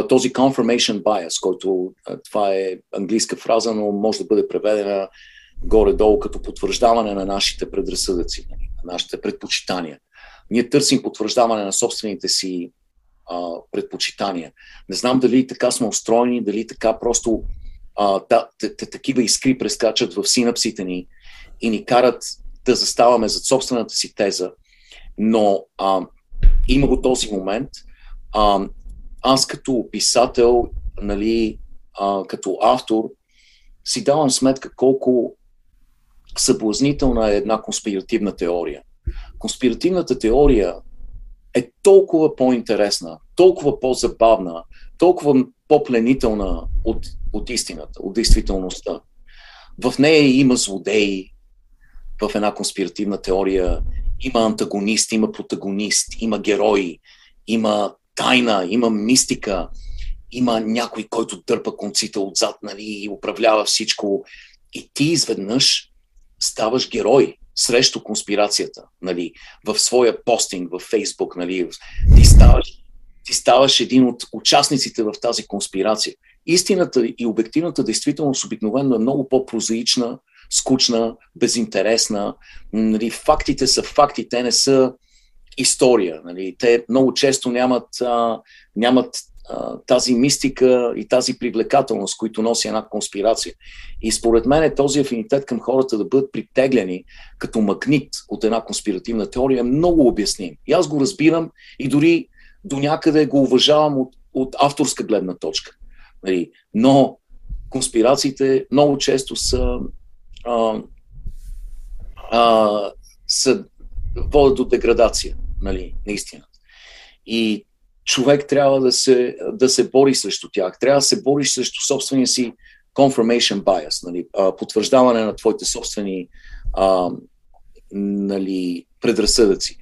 този confirmation bias, който това е английска фраза, но може да бъде преведена горе-долу като потвърждаване на нашите предразсъдъци, на нашите предпочитания. Ние търсим потвърждаване на собствените си а, предпочитания. Не знам дали така сме устроени, дали така просто а, та, т, т, такива искри прескачат в синапсите ни и ни карат да заставаме зад собствената си теза но а, има го този момент. А, аз като писател, нали, а, като автор, си давам сметка колко съблазнителна е една конспиративна теория. Конспиративната теория е толкова по-интересна, толкова по-забавна, толкова по-пленителна от, от истината, от действителността. В нея има злодеи, в една конспиративна теория има антагонист, има протагонист, има герой, има тайна, има мистика, има някой, който дърпа конците отзад нали, и управлява всичко. И ти изведнъж ставаш герой срещу конспирацията, нали, в своя постинг в Фейсбук, нали, ти ставаш, ти ставаш един от участниците в тази конспирация. Истината и обективната действителност обикновено е много по-прозаична, скучна, безинтересна. Нали, фактите са факти, те не са история. Нали. Те много често нямат, а, нямат тази мистика и тази привлекателност, които носи една конспирация. И според мен е този афинитет към хората да бъдат притеглени като магнит от една конспиративна теория е много обясним. И аз го разбирам и дори до някъде го уважавам от, от авторска гледна точка. Нали. Но конспирациите много често са а, а, са, водят до деградация, нали, наистина. И човек трябва да се, да се бори срещу тях. Трябва да се бориш срещу собствения си confirmation bias, нали, потвърждаване на твоите собствени а, нали, предразсъдъци.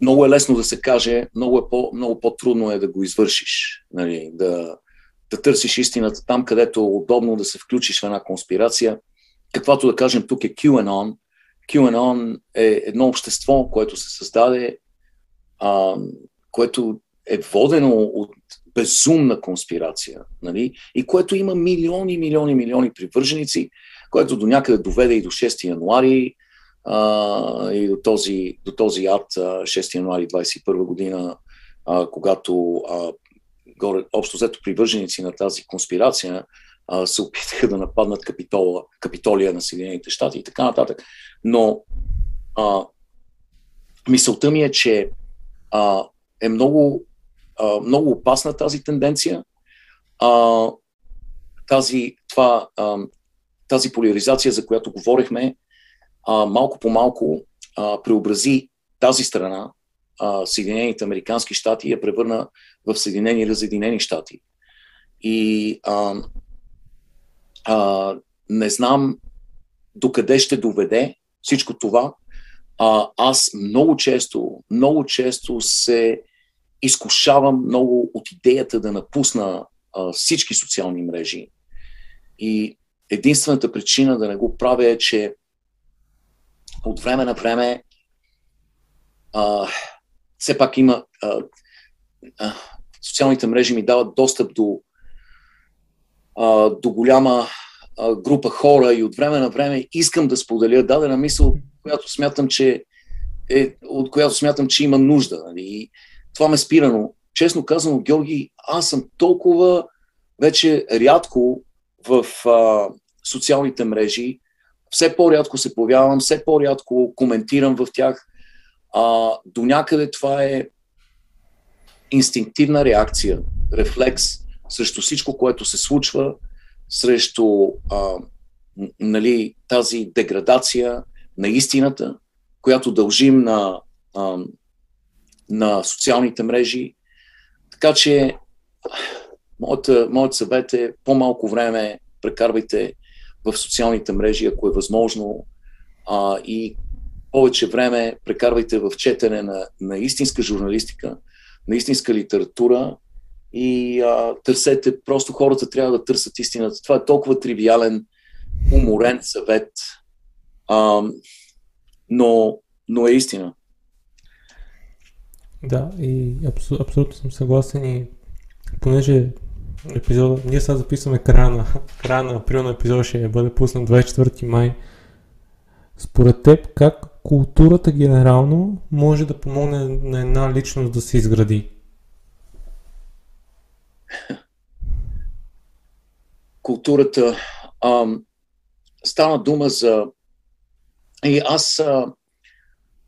Много е лесно да се каже, много, е по, много по-трудно е да го извършиш. Нали, да, да търсиш истината там, където е удобно да се включиш в една конспирация. Каквато да кажем тук е QAnon. QAnon е едно общество, което се създаде, а, което е водено от безумна конспирация, нали? и което има милиони, милиони, милиони привърженици, което до някъде доведе и до 6 януари а, и до този, до този ад 6 януари 21 година, а, когато а, горе, общо взето привърженици на тази конспирация а, се опитаха да нападнат капитола, капитолия на Съединените щати и така нататък. Но а, мисълта ми е, че а, е много, а, много опасна тази тенденция. А, тази, това, а, тази поляризация, за която говорихме, а, малко по малко а, преобрази тази страна, а, Съединените Американски щати, я превърна в Съединени Разединени щати. И а, а, не знам докъде ще доведе всичко това. А, аз много често, много често се изкушавам много от идеята да напусна а, всички социални мрежи. И единствената причина да не го правя е, че от време на време а, все пак има а, а, социалните мрежи ми дават достъп до, а, до голяма а, група хора и от време на време искам да споделя дадена мисъл, която смятам, че е, от която смятам, че има нужда. Нали? Това ме спира, но честно казано, Георги, аз съм толкова вече рядко в а, социалните мрежи, все по-рядко се появявам, все по-рядко коментирам в тях. А, до някъде това е инстинктивна реакция, рефлекс срещу всичко, което се случва, срещу а, нали, тази деградация на истината, която дължим на, а, на социалните мрежи. Така че моята, моят съвет е по-малко време прекарвайте в социалните мрежи, ако е възможно, а, и повече време прекарвайте в четене на, на истинска журналистика, на истинска литература и а, търсете, просто хората трябва да търсят истината. Това е толкова тривиален, уморен съвет, а, но, но е истина. Да, и абсол, абсолютно съм съгласен и понеже епизода, ние сега записваме края на, края на април на епизода ще бъде пуснат 24 май. Според теб, как културата генерално може да помогне на една личност да се изгради? Културата. Ам, стана дума за. И аз, а,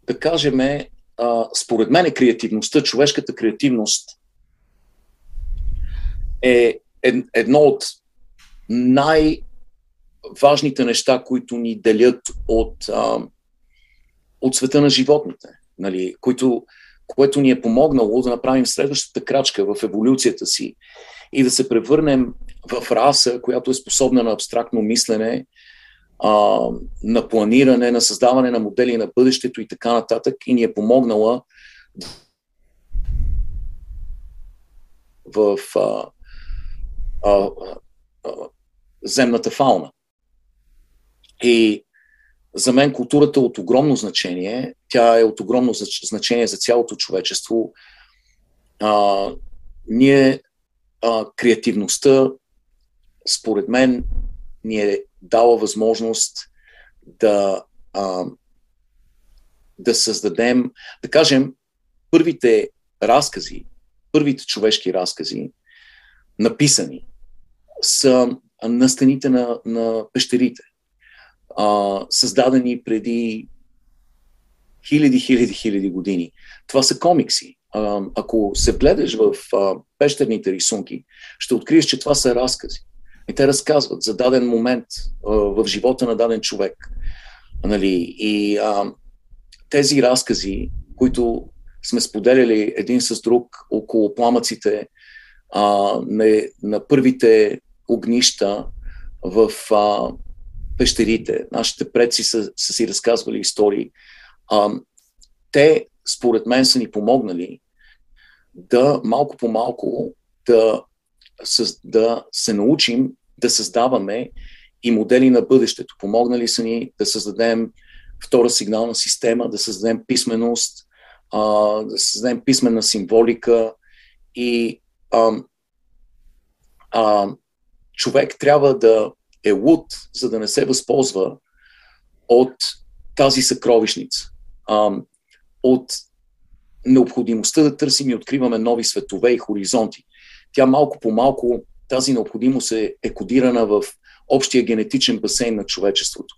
да кажем, а, според мен е креативността, човешката креативност е едно от най-важните неща, които ни делят от, а, от света на животните, нали, които, което ни е помогнало да направим следващата крачка в еволюцията си и да се превърнем в раса, която е способна на абстрактно мислене, а, на планиране, на създаване на модели на бъдещето и така нататък, и ни е помогнала в а, а, а, земната фауна. И за мен културата е от огромно значение. Тя е от огромно значение за цялото човечество. А, ние, а, креативността, според мен, ни е дала възможност да, а, да създадем, да кажем, първите разкази, първите човешки разкази, написани, са на стените на, на пещерите, а, създадени преди хиляди, хиляди, хиляди години. Това са комикси. А, ако се вгледаш в а, пещерните рисунки, ще откриеш, че това са разкази. И те разказват за даден момент а, в живота на даден човек. Нали? И а, тези разкази, които сме споделяли един с друг около пламъците а, на, на първите огнища в а, пещерите. Нашите предци са, са си разказвали истории. А, те, според мен, са ни помогнали да малко по малко да, да се научим да създаваме и модели на бъдещето. Помогнали са ни да създадем втора сигнална система, да създадем писменост, да създадем писмена символика и а, а, човек трябва да е луд, за да не се възползва от тази съкровищница, а, от необходимостта да търсим и откриваме нови светове и хоризонти. Тя малко по малко, тази необходимост е, е кодирана в общия генетичен басейн на човечеството.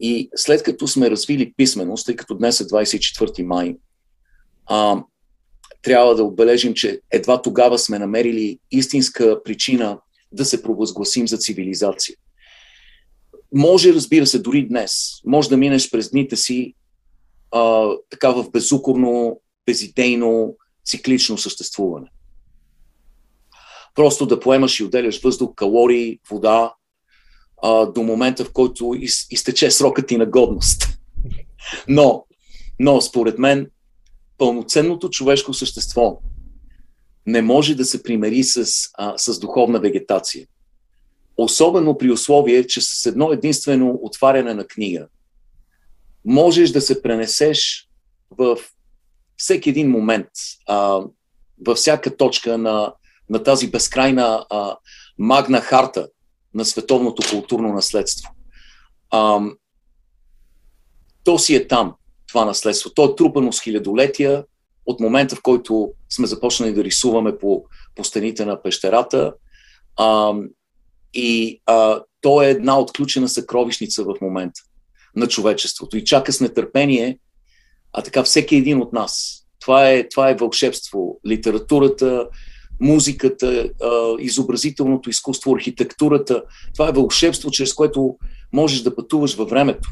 И след като сме развили писменост, тъй като днес е 24 май, а, трябва да отбележим, че едва тогава сме намерили истинска причина да се провъзгласим за цивилизация. Може, разбира се, дори днес, може да минеш през дните си а, така в безукорно, безидейно, циклично съществуване. Просто да поемаш и отделяш въздух, калории, вода, а, до момента, в който из, изтече срокът ти на годност. Но, но, според мен, пълноценното човешко същество не може да се примери с, а, с духовна вегетация. Особено при условие, че с едно единствено отваряне на книга можеш да се пренесеш в всеки един момент, а, във всяка точка на, на тази безкрайна а, магна харта на световното културно наследство. А, то си е там това наследство. То е трупано с хилядолетия от момента, в който сме започнали да рисуваме по, по стените на пещерата. А, и а, то е една отключена съкровищница в момента на човечеството. И чака с нетърпение, а така всеки един от нас. Това е, това е вълшебство. Литературата, музиката, изобразителното изкуство, архитектурата. Това е вълшебство, чрез което можеш да пътуваш във времето,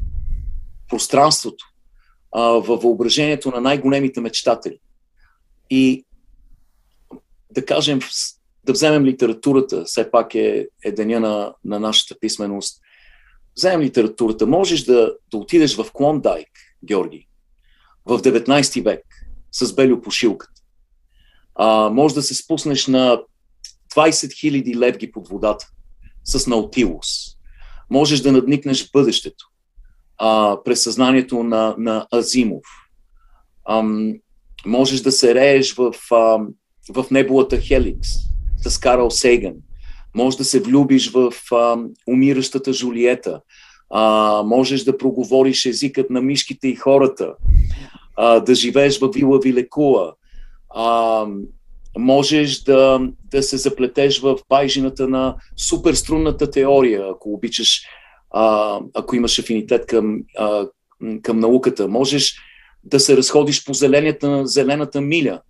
пространството, във въображението на най-големите мечтатели. И да кажем, да вземем литературата, все пак е, е деня на, на нашата писменост. Вземем литературата. Можеш да, да отидеш в Клондайк, Георги, в 19 век, с белю пошилката. А, може да се спуснеш на 20 000 левги под водата с Наутилус. Можеш да надникнеш в бъдещето а, през съзнанието на, на Азимов. Ам, можеш да се рееш в, а, в небулата Хеликс с Карл Сейган. Можеш да се влюбиш в а, умиращата Жулиета. А, можеш да проговориш езикът на мишките и хората. А, да живееш в Вила Вилекула. А, можеш да, да се заплетеш в байжината на суперструнната теория, ако обичаш, а, ако имаш афинитет към, а, към науката. Можеш да се разходиш по зелената, зелената миля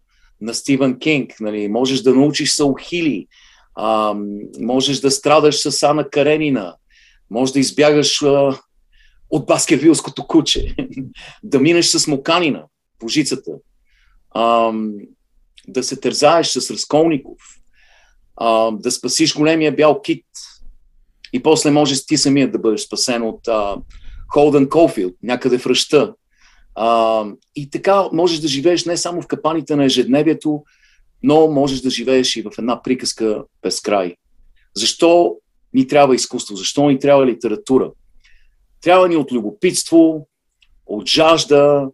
на Стивен Кинг. Нали? Можеш да научиш Саухили. А, можеш да страдаш с Ана Каренина. Можеш да избягаш а, от баскевилското куче. да минеш с Моканина по жицата. А, да се тързаеш с Разколников. А, да спасиш големия бял кит. И после можеш ти самият да бъдеш спасен от а, Холден Колфилд, някъде в ръща. И така можеш да живееш не само в капаните на ежедневието, но можеш да живееш и в една приказка без край. Защо ни трябва изкуство? Защо ни трябва литература? Трябва ни от любопитство, от жажда,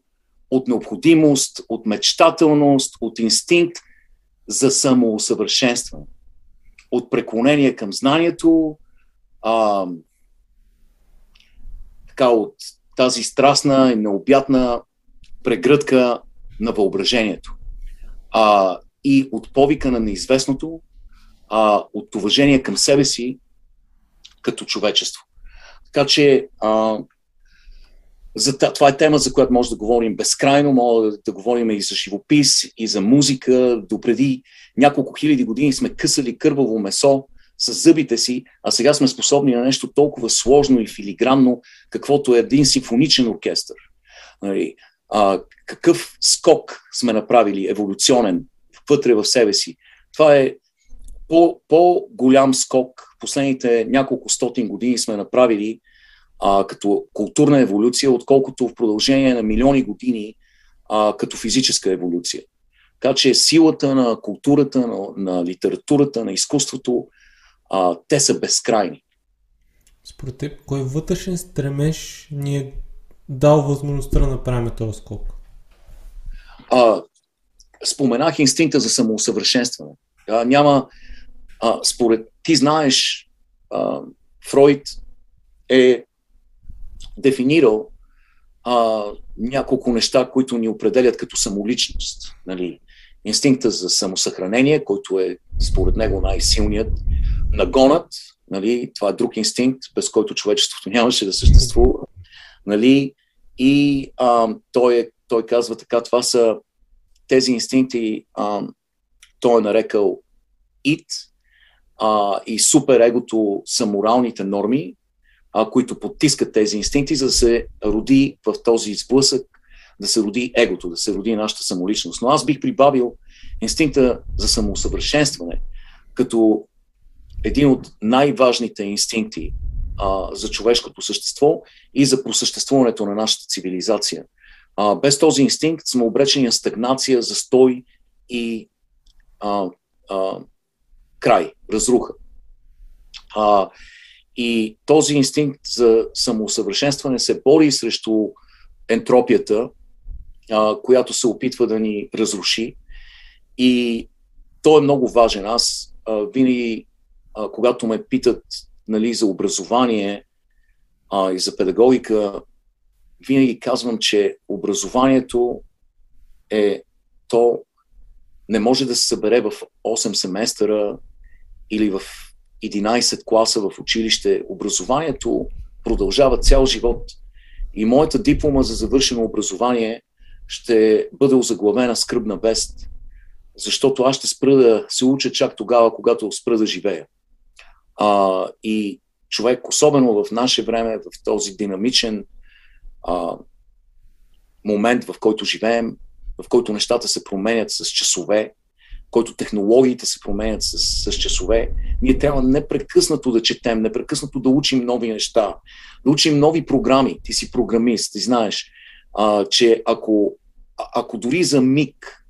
от необходимост, от мечтателност, от инстинкт за самоусъвършенстване, от преклонение към знанието, а, така от тази страстна и необятна прегръдка на въображението. А, и от повика на неизвестното, а, от уважение към себе си като човечество. Така че а, за, това е тема, за която може да говорим безкрайно, може да говорим и за живопис, и за музика. Допреди няколко хиляди години сме късали кърваво месо с зъбите си, а сега сме способни на нещо толкова сложно и филигранно, каквото е един симфоничен оркестър. Нали, а, какъв скок сме направили еволюционен вътре в себе си. Това е по, по-голям скок. Последните няколко стотин години сме направили а, като културна еволюция, отколкото в продължение на милиони години а, като физическа еволюция. Така че силата на културата, на, на литературата, на изкуството, а, те са безкрайни. Според теб, кой вътрешен стремеж ни е дал възможността да направим този скок? А, споменах инстинкта за самоусъвършенстване. А, няма, а, според ти знаеш, а, Фройд е дефинирал а, няколко неща, които ни определят като самоличност. Нали? Инстинкта за самосъхранение, който е според него най-силният, нагонът, нали? това е друг инстинкт, без който човечеството нямаше да съществува. Нали? И а, той, е, той казва така, това са тези инстинкти, а, той е нарекал ит а, и суперегото са моралните норми, а, които потискат тези инстинкти, за да се роди в този сблъсък, да се роди егото, да се роди нашата самоличност. Но аз бих прибавил инстинкта за самоусъвършенстване като един от най-важните инстинкти а, за човешкото същество и за просъществуването на нашата цивилизация. А, без този инстинкт сме обречени на стагнация, застой и а, а, край, разруха. А, и този инстинкт за самоусъвършенстване се бори срещу ентропията, а, която се опитва да ни разруши. И той е много важен. Аз а, винаги, а, когато ме питат нали, за образование а, и за педагогика, винаги казвам, че образованието е то не може да се събере в 8 семестъра или в 11 класа в училище. Образованието продължава цял живот. И моята диплома за завършено образование ще бъде озаглавена скръбна вест, защото аз ще спра да се уча чак тогава, когато спра да живея. А, и човек, особено в наше време, в този динамичен а, момент, в който живеем, в който нещата се променят с часове, който технологиите се променят с, с часове, ние трябва непрекъснато да четем, непрекъснато да учим нови неща, да учим нови програми. Ти си програмист, ти знаеш, а, че ако, ако дори за миг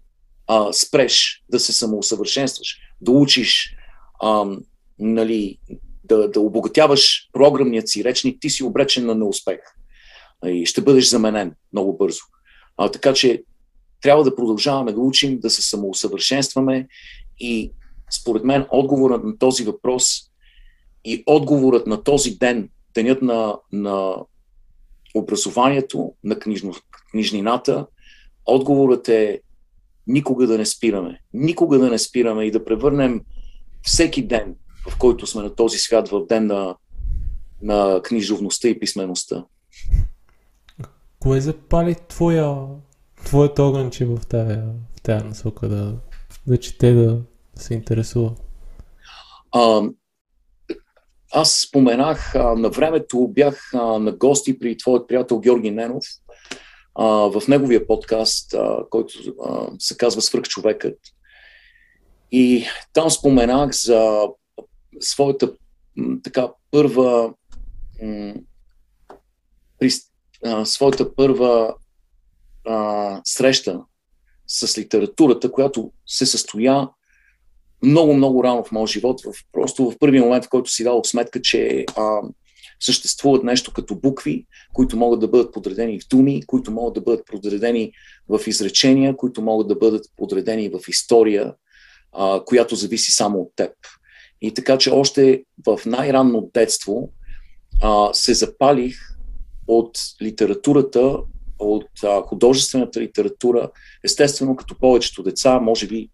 а, спреш да се самоусъвършенстваш, да учиш, а, нали, да, да обогатяваш програмният си речник, ти си обречен на неуспех и ще бъдеш заменен много бързо. А, така че трябва да продължаваме да учим, да се самоусъвършенстваме и според мен отговорът на този въпрос и отговорът на този ден, денят на, на образованието, на книжно, книжнината, отговорът е никога да не спираме. Никога да не спираме и да превърнем всеки ден, в който сме на този свят, в ден на, на книжовността и писмеността. Кое запали твоя, твоят огънче в тази, в тази насока да, да чете, да, да се интересува? А, аз споменах, а, на времето бях а, на гости при твоят приятел Георги Ненов а, в неговия подкаст, а, който а, се казва Свърхчовекът. И там споменах за своята така първа м, при, а, своята първа а, среща с литературата, която се състоя много, много рано в моят живот, в, просто в първи момент, в който си дал сметка, че а, съществуват нещо като букви, които могат да бъдат подредени в думи, които могат да бъдат подредени в изречения, които могат да бъдат подредени в история, а, която зависи само от теб. И така, че още в най-ранно детство а, се запалих от литературата, от а, художествената литература. Естествено, като повечето деца, може би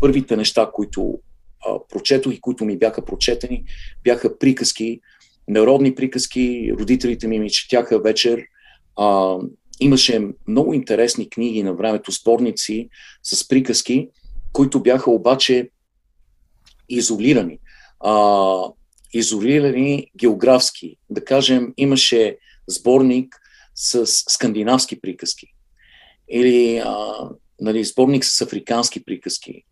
първите неща, които а, прочетох и които ми бяха прочетени, бяха приказки, народни приказки. Родителите ми ми четяха вечер. А, имаше много интересни книги на времето, сборници с приказки, които бяха обаче изолирани. А, изолирани географски. Да кажем, имаше сборник с скандинавски приказки или а, нали, сборник с африкански приказки.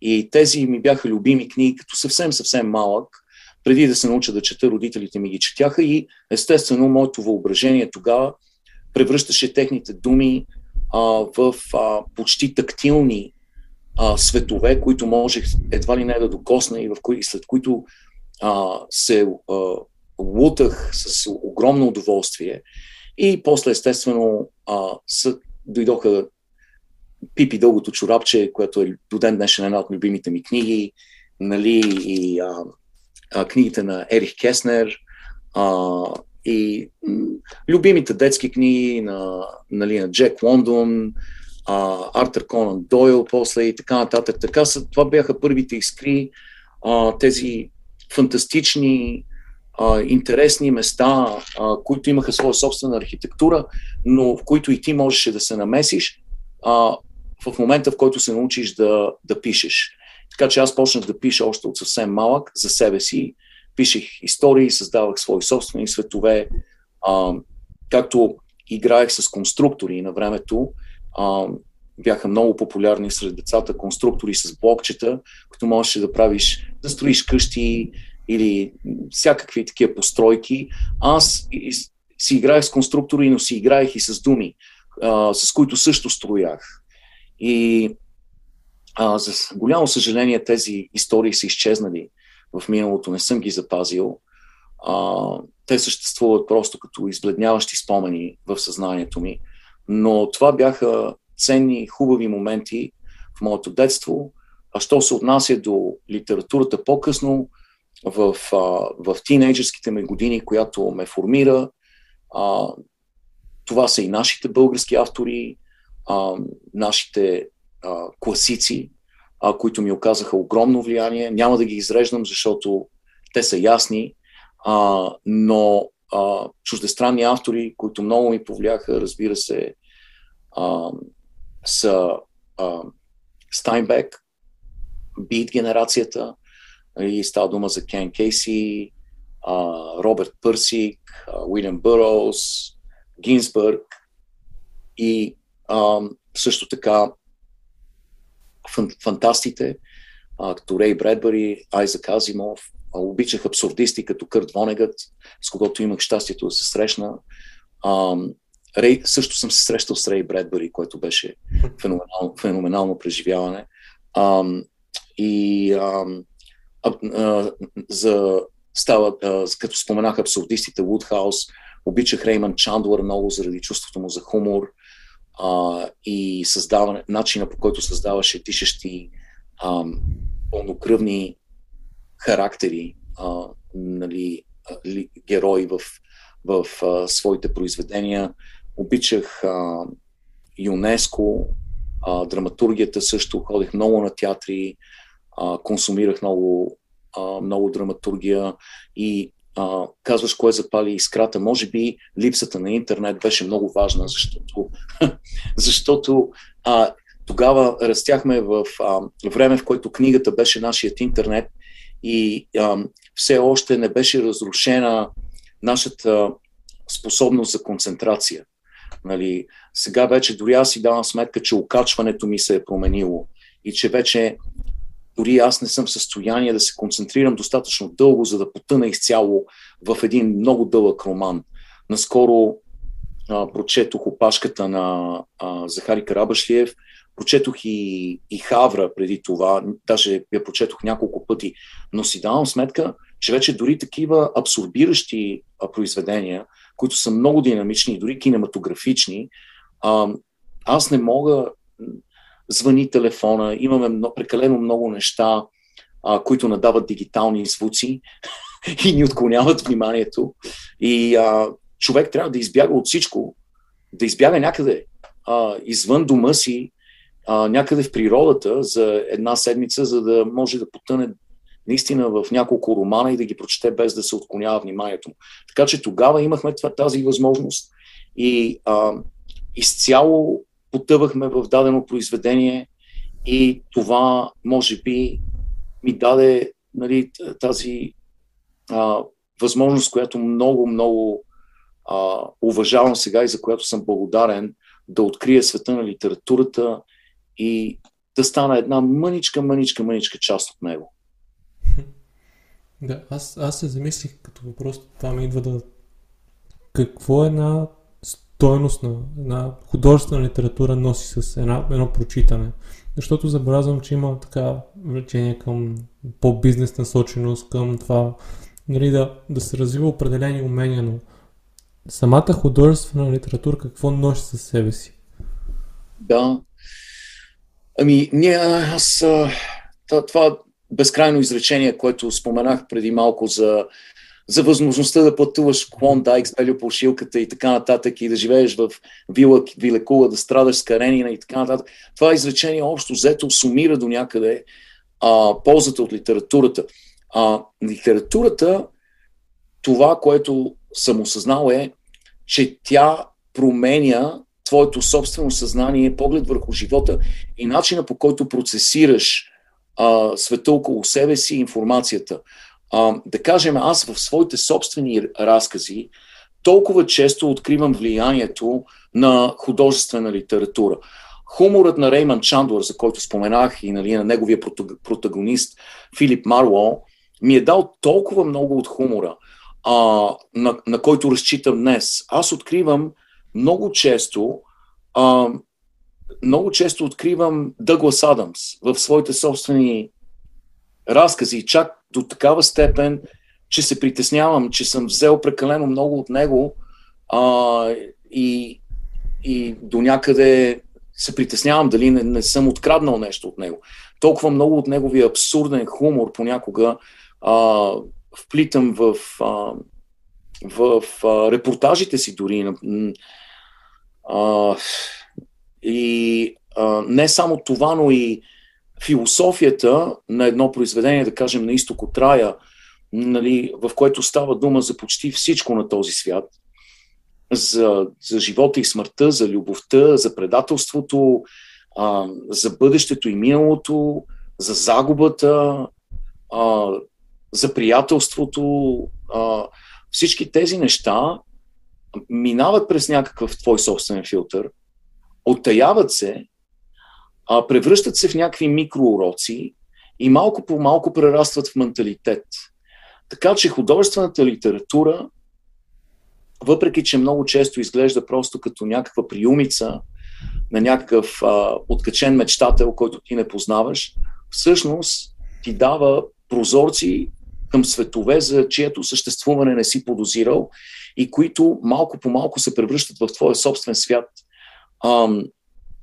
И тези ми бяха любими книги, като съвсем, съвсем малък. Преди да се науча да чета, родителите ми ги четяха и естествено моето въображение тогава превръщаше техните думи а, в а, почти тактилни а, светове, които можех едва ли не да докосна и в кои, след които а, се а, лутах с огромно удоволствие. И после, естествено, а, са, дойдоха Пипи Дългото чорапче, което е до ден днешен една от любимите ми книги, нали, и а, а, книгите на Ерих Кеснер, а, и м- любимите детски книги на, нали, на Джек Лондон, а, Артър Конан Дойл после и така нататък. Така това бяха първите искри, а, тези фантастични, а, интересни места, а, които имаха своя собствена архитектура, но в които и ти можеше да се намесиш а, в момента, в който се научиш да, да пишеш. Така че аз почнах да пиша още от съвсем малък за себе си. Пишех истории, създавах свои собствени светове, а, както играех с конструктори на времето. А, бяха много популярни сред децата конструктори с блокчета, като можеш да правиш, да строиш къщи или всякакви такива постройки. Аз си играех с конструктори, но си играех и с думи, а, с които също строях. И а, за голямо съжаление тези истории са изчезнали в миналото, не съм ги запазил. А, те съществуват просто като избледняващи спомени в съзнанието ми. Но това бяха ценни, хубави моменти в моето детство. А що се отнася до литературата по-късно, в, а, в тинейджерските ми години, която ме формира, а, това са и нашите български автори, а, нашите а, класици, а, които ми оказаха огромно влияние. Няма да ги изреждам, защото те са ясни, а, но а, чуждестранни автори, които много ми повлияха, разбира се, а, са а, Стайнбек, Бит генерацията, и става дума за Кен Кейси, Роберт Пърсик, Уилям Бъроуз, Гинсбърг и а, също така фан, фантастите, като Рей Бредбъри, Айзак Азимов, а, обичах абсурдисти като Кърт Вонегът, с когото имах щастието да се срещна. А, Рей, също съм се срещал с Рей Бредбъри, което беше феноменално, феноменално преживяване. А, и а, за, става, като споменах абсурдистите Вудхаус, обичах Рейман Чандлър много заради чувството му за хумор а, и създаване, начина по който създаваше дишащи а, пълнокръвни характери, а, нали, ли, герои в, в а, своите произведения. Обичах а, ЮНЕСКО, а, драматургията също, ходих много на театри, а, консумирах много, а, много драматургия и а, казваш кое запали искрата. Може би липсата на интернет беше много важна, защото, защото а, тогава растяхме в а, време, в което книгата беше нашият интернет и а, все още не беше разрушена нашата способност за концентрация. Нали, сега вече дори аз си давам сметка, че окачването ми се е променило и че вече дори аз не съм в състояние да се концентрирам достатъчно дълго, за да потъна изцяло в един много дълъг роман. Наскоро а, прочетох опашката на а, Захари Карабашлиев, прочетох и, и Хавра преди това, даже я прочетох няколко пъти, но си давам сметка, че вече дори такива абсорбиращи а, произведения, които са много динамични, дори кинематографични, а, аз не мога звъни телефона, имаме много, прекалено много неща, а, които надават дигитални звуци и ни отклоняват вниманието. И а, човек трябва да избяга от всичко, да избяга някъде а, извън дома си, а, някъде в природата за една седмица, за да може да потъне наистина в няколко романа и да ги прочете без да се отклонява вниманието му. Така че тогава имахме тази възможност и а, изцяло потъвахме в дадено произведение и това, може би, ми даде нали, тази а, възможност, която много, много а, уважавам сега и за която съм благодарен да открия света на литературата и да стана една мъничка, мъничка, мъничка част от него. Да, аз, аз се замислих като въпрос, това ми идва да... Какво е една стойност на една художествена литература носи с една, едно прочитане. Защото забелязвам, че има така влечение към по-бизнес насоченост, към това нали, да, да се развива определени умения, но самата художествена литература какво носи със себе си? Да. Ами, ние, аз, това безкрайно изречение, което споменах преди малко за, за възможността да пътуваш Клондайк с белю по шилката и така нататък и да живееш в Вила Вилекула, да страдаш с Каренина и така нататък. Това изречение общо взето сумира до някъде а, ползата от литературата. А, литературата, това, което съм осъзнал е, че тя променя твоето собствено съзнание, поглед върху живота и начина по който процесираш а, света около себе си, информацията. А, да кажем, аз в своите собствени разкази толкова често откривам влиянието на художествена литература. Хуморът на Рейман Чандор, за който споменах, и нали, на неговия протагонист Филип Марло, ми е дал толкова много от хумора, а, на, на който разчитам днес. Аз откривам много често а, много често откривам Дъглас Адамс в своите собствени разкази, чак до такава степен, че се притеснявам, че съм взел прекалено много от него а, и, и до някъде се притеснявам дали не, не съм откраднал нещо от него. Толкова много от неговия абсурден хумор понякога а, вплитам в, а, в а, репортажите си дори. А, и а, не само това, но и философията на едно произведение, да кажем, на изток от рая, нали, в което става дума за почти всичко на този свят, за, за живота и смъртта, за любовта, за предателството, а, за бъдещето и миналото, за загубата, а, за приятелството. А, всички тези неща минават през някакъв твой собствен филтър – оттаяват се, а, превръщат се в някакви микроуроци и малко по малко прерастват в менталитет. Така че художествената литература, въпреки че много често изглежда просто като някаква приумица на някакъв а, откачен мечтател, който ти не познаваш, всъщност ти дава прозорци към светове, за чието съществуване не си подозирал и които малко по малко се превръщат в твоя собствен свят – Ам,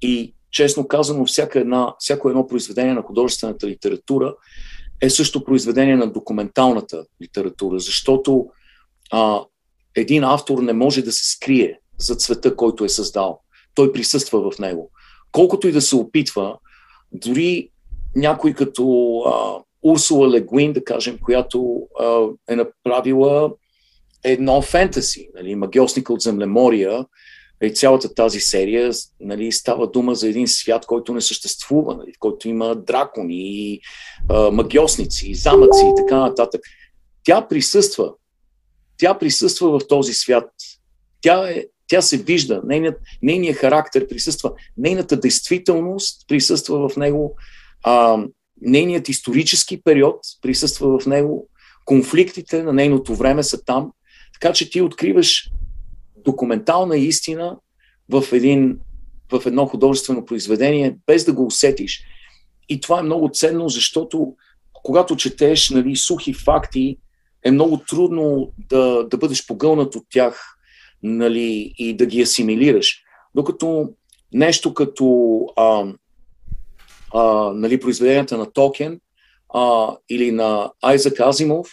и честно казано, всяка една, всяко едно произведение на художествената литература е също произведение на документалната литература, защото а, един автор не може да се скрие за цвета, който е създал. Той присъства в него. Колкото и да се опитва, дори някой като а, Урсула Легуин, да кажем, която а, е направила едно фентаси, нали, магиосника от землемория, и цялата тази серия нали, става дума за един свят, който не съществува, нали, който има дракони, а, магиосници, замъци и така нататък. Тя присъства. Тя присъства в този свят. Тя, е, тя се вижда, нейният, нейният характер присъства, нейната действителност присъства в него, а, нейният исторически период присъства в него, конфликтите на нейното време са там, така че ти откриваш документална истина в, един, в едно художествено произведение, без да го усетиш. И това е много ценно, защото когато четеш нали, сухи факти, е много трудно да, да бъдеш погълнат от тях нали, и да ги асимилираш. Докато нещо като а, а, нали, произведенията на Токен а, или на Айзак Азимов,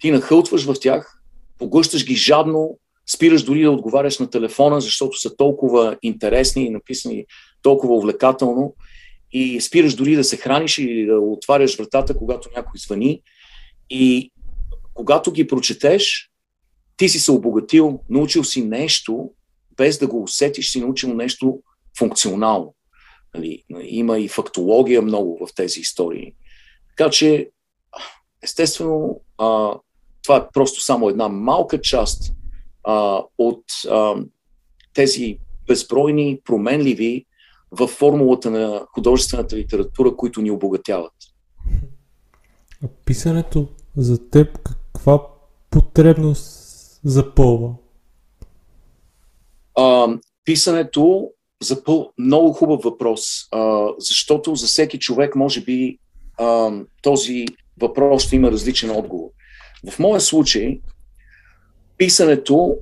ти нахълтваш в тях, поглъщаш ги жадно, спираш дори да отговаряш на телефона, защото са толкова интересни и написани толкова увлекателно и спираш дори да се храниш или да отваряш вратата, когато някой звъни и когато ги прочетеш, ти си се обогатил, научил си нещо, без да го усетиш, си научил нещо функционално. Нали, има и фактология много в тези истории. Така че, естествено, а, това е просто само една малка част а, от а, тези безбройни, променливи в формулата на художествената литература, които ни обогатяват. Писането за теб каква потребност запълва? А, писането за пъл... много хубав въпрос, а, защото за всеки човек може би а, този въпрос ще има различен отговор. В моя случай, писането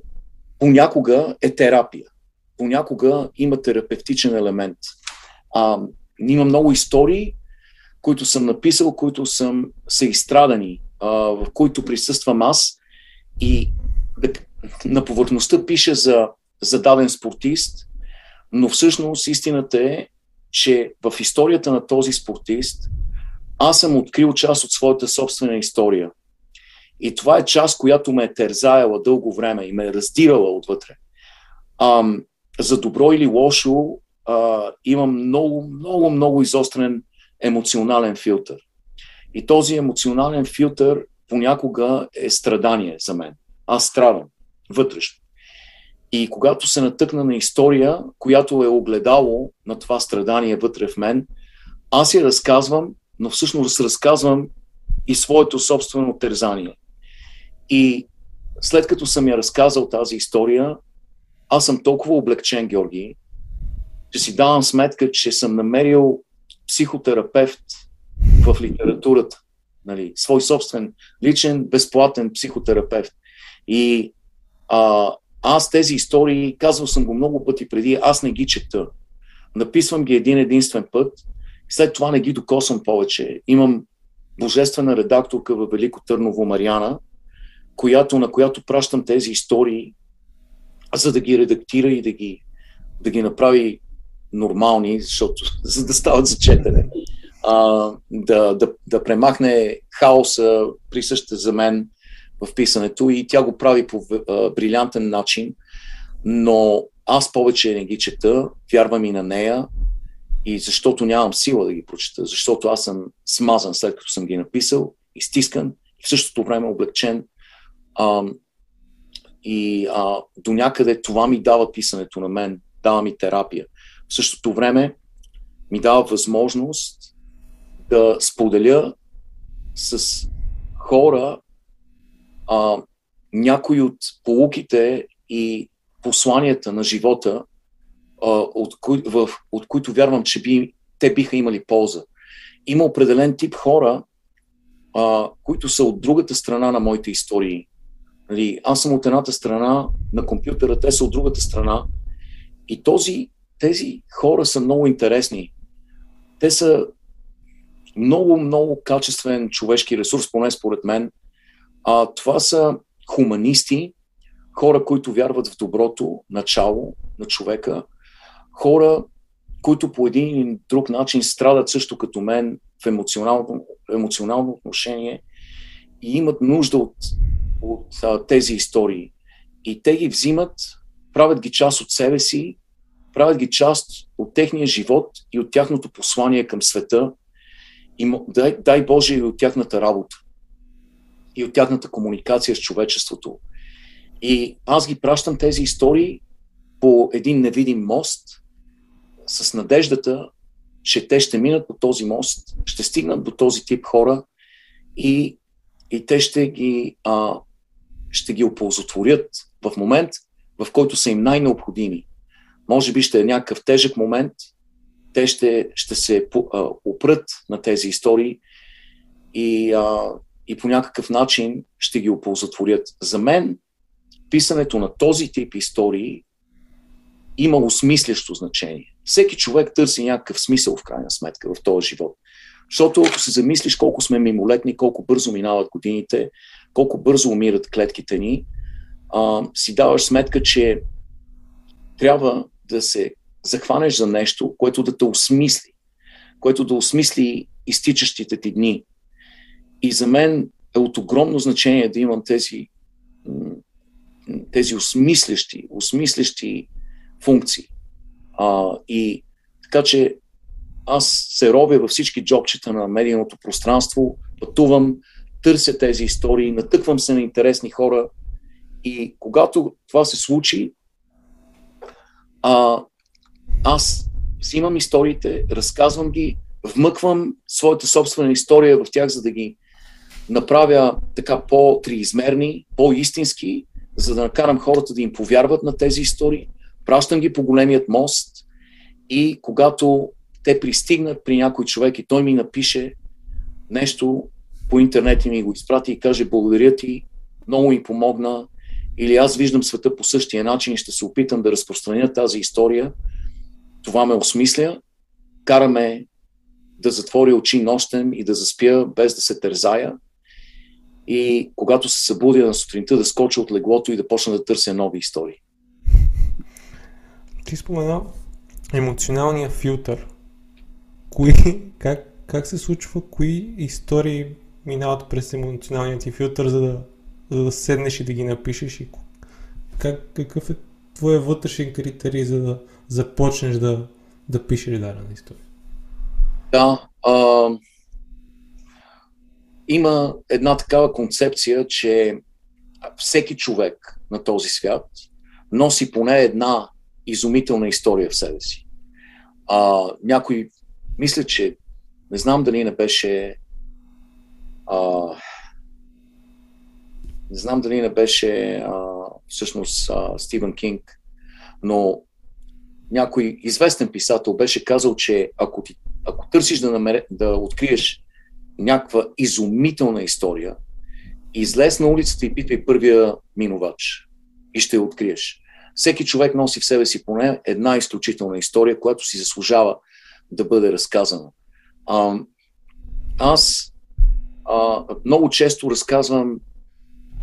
понякога е терапия. Понякога има терапевтичен елемент. А, има много истории, които съм написал, които съм, са изстрадани, а, в които присъствам аз и на повърхността пише за, за спортист, но всъщност истината е, че в историята на този спортист аз съм открил част от своята собствена история. И това е част, която ме е терзаяла дълго време и ме е раздирала отвътре. Ам, за добро или лошо а, имам много, много, много изострен емоционален филтър. И този емоционален филтър понякога е страдание за мен. Аз страдам вътрешно. И когато се натъкна на история, която е огледало на това страдание вътре в мен, аз я разказвам, но всъщност разказвам и своето собствено тързание. И след като съм я разказал тази история, аз съм толкова облегчен, Георги, че си давам сметка, че съм намерил психотерапевт в литературата. Нали, свой собствен, личен, безплатен психотерапевт. И а, аз тези истории, казвал съм го много пъти преди, аз не ги чета. Написвам ги един единствен път, след това не ги докосвам повече. Имам божествена редакторка в Велико Търново Мариана, която, на която пращам тези истории, за да ги редактира и да ги, да ги направи нормални, защото, за да стават за четене. А, да, да, да премахне хаоса, присъща за мен в писането и тя го прави по а, брилянтен начин, но аз повече не ги чета, вярвам и на нея и защото нямам сила да ги прочета, защото аз съм смазан след като съм ги написал, изтискан и в същото време облегчен. А, и а, до някъде това ми дава писането на мен, дава ми терапия. В същото време ми дава възможност да споделя с хора а, някои от полуките и посланията на живота, а, от, кои, в, от които вярвам, че би, те биха имали полза. Има определен тип хора, а, които са от другата страна на моите истории. Нали, аз съм от едната страна на компютъра, те са от другата страна. И този, тези хора са много интересни. Те са много, много качествен човешки ресурс, поне според мен. А, това са хуманисти, хора, които вярват в доброто начало на човека, хора, които по един или друг начин страдат също като мен в емоционално, емоционално отношение и имат нужда от, от а, тези истории. И те ги взимат, правят ги част от себе си, правят ги част от техния живот и от тяхното послание към света и дай, дай Боже и от тяхната работа и от тяхната комуникация с човечеството. И аз ги пращам тези истории по един невидим мост с надеждата, че те ще минат по този мост, ще стигнат до този тип хора и, и те ще ги, а, ще ги оползотворят в момент, в който са им най-необходими. Може би ще е някакъв тежък момент, те ще, ще се опрат на тези истории и, а, и по някакъв начин ще ги оползотворят. За мен писането на този тип истории има осмислящо значение. Всеки човек търси някакъв смисъл в крайна сметка в този живот. Защото ако се замислиш колко сме мимолетни, колко бързо минават годините, колко бързо умират клетките ни, а, си даваш сметка, че трябва да се захванеш за нещо, което да те осмисли, което да осмисли изтичащите ти дни. И за мен е от огромно значение да имам тези, тези осмислящи, осмислящи функции. А, и така че аз се робя във всички джобчета на медийното пространство, пътувам, търся тези истории, натъквам се на интересни хора и когато това се случи, а, аз взимам историите, разказвам ги, вмъквам своята собствена история в тях, за да ги направя така по-триизмерни, по-истински, за да накарам хората да им повярват на тези истории. пращам ги по големият мост и когато те пристигнат при някой човек и той ми напише нещо по интернет и ми го изпрати и каже благодаря ти, много ми помогна, или аз виждам света по същия начин и ще се опитам да разпространя тази история, това ме осмисля, караме да затворя очи нощем и да заспя без да се тързая. И когато се събудя на сутринта, да скоча от леглото и да почна да търся нови истории. Ти спомена емоционалния филтър. Кои, как, как се случва, кои истории минават през емоционалния ти филтър, за да, за да седнеш и да ги напишеш и как, какъв е твоя вътрешен критерий, за да започнеш да, да пишеш дадена история? Да, а, има една такава концепция, че всеки човек на този свят носи поне една изумителна история в себе си. А, някой, мисля, че не знам дали не беше а, не знам дали не беше а, всъщност а, Стивен Кинг, но някой известен писател беше казал, че ако, ти, ако търсиш да, намере, да откриеш някаква изумителна история, излез на улицата и питай първия минувач и ще я откриеш. Всеки човек носи в себе си поне една изключителна история, която си заслужава да бъде разказана. А, аз а, много често разказвам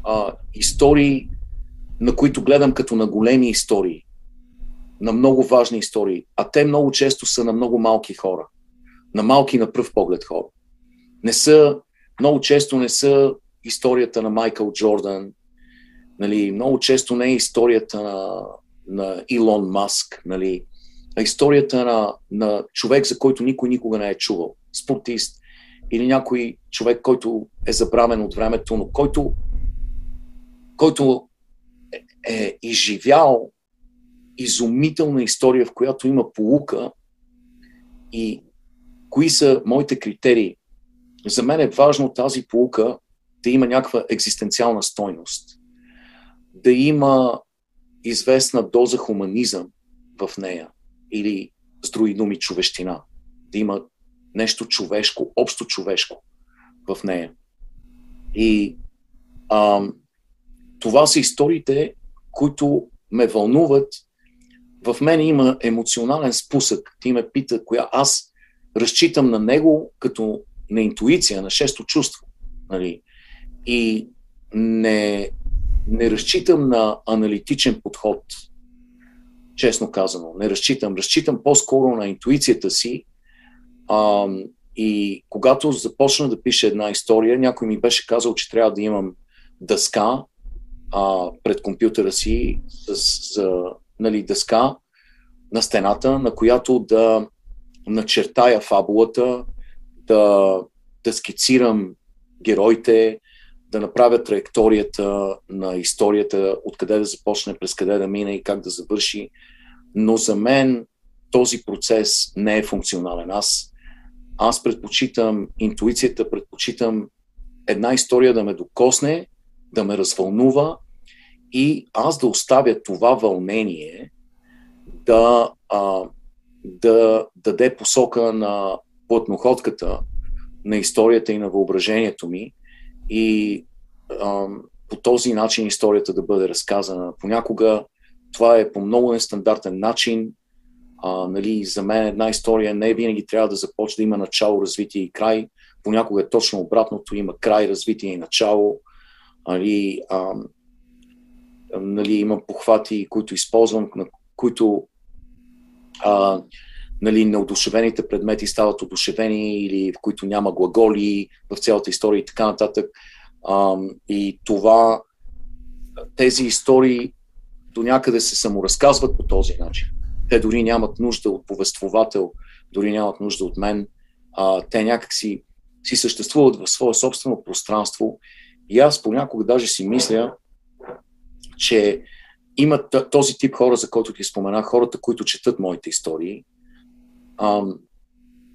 а, истории, на които гледам като на големи истории, на много важни истории, а те много често са на много малки хора, на малки на пръв поглед хора. Не са, много често не са историята на Майкъл Джордан, нали, много често не е историята на, на Илон Маск, нали, а историята на, на човек, за който никой никога не е чувал, спортист или някой човек, който е забравен от времето, но който който е, е изживял изумителна история, в която има полука и кои са моите критерии. За мен е важно тази полука да има някаква екзистенциална стойност, да има известна доза хуманизъм в нея или с други думи човещина, да има нещо човешко, общо човешко в нея. И ам, това са историите, които ме вълнуват. В мен има емоционален спусък. Ти ме пита, коя аз разчитам на него като на интуиция, на шесто чувство. Нали? И не, не разчитам на аналитичен подход, честно казано. Не разчитам. Разчитам по-скоро на интуицията си. А, и когато започна да пиша една история, някой ми беше казал, че трябва да имам дъска, а, пред компютъра си с, с нали, дъска на стената, на която да начертая фабулата, да, да скицирам героите, да направя траекторията на историята, откъде да започне, през къде да мине и как да завърши. Но за мен този процес не е функционален. Аз, аз предпочитам интуицията, предпочитам една история да ме докосне да ме развълнува и аз да оставя това вълнение да, а, да даде посока на плътноходката на историята и на въображението ми и а, по този начин историята да бъде разказана. Понякога това е по много нестандартен начин. А, нали, за мен една история не винаги трябва да започне да има начало, развитие и край. Понякога е точно обратното, има край, развитие и начало нали, а, нали, има похвати, които използвам, на които а, нали, неодушевените предмети стават одушевени или в които няма глаголи в цялата история и така нататък. А, и това, тези истории до някъде се саморазказват по този начин. Те дори нямат нужда от повествовател, дори нямат нужда от мен. А, те някакси си съществуват в свое собствено пространство и аз понякога даже си мисля, че има този тип хора, за който ти споменах, хората, които четат моите истории. Ам,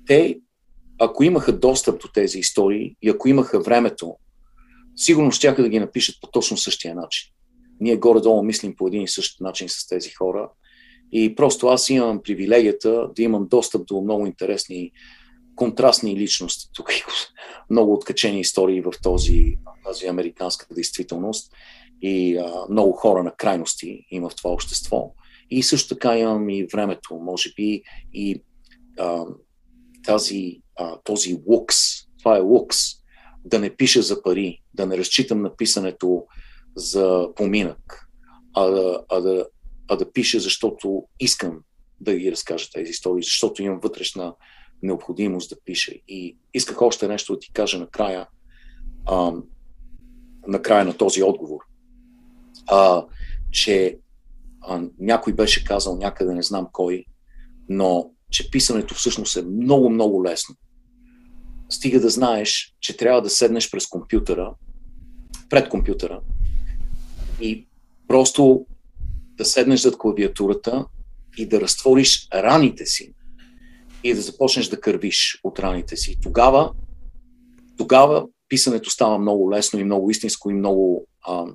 те, ако имаха достъп до тези истории и ако имаха времето, сигурно ще да ги напишат по точно същия начин. Ние горе-долу мислим по един и същ начин с тези хора И просто аз имам привилегията да имам достъп до много интересни контрастни личности. Тук много откачени истории в този, тази американска действителност и а, много хора на крайности има в това общество. И също така имам и времето, може би, и а, тази, а, този лукс, това е лукс, да не пиша за пари, да не разчитам на писането за поминък, а а да, а да пиша, защото искам да ги разкажа тези истории, защото имам вътрешна необходимост да пиша. И исках още нещо да ти кажа накрая, а, накрая на този отговор, а, че а, някой беше казал някъде, не знам кой, но че писането всъщност е много, много лесно. Стига да знаеш, че трябва да седнеш през компютъра, пред компютъра и просто да седнеш зад клавиатурата и да разтвориш раните си и да започнеш да кървиш от раните си. Тогава, тогава писането става много лесно и много истинско и много, а,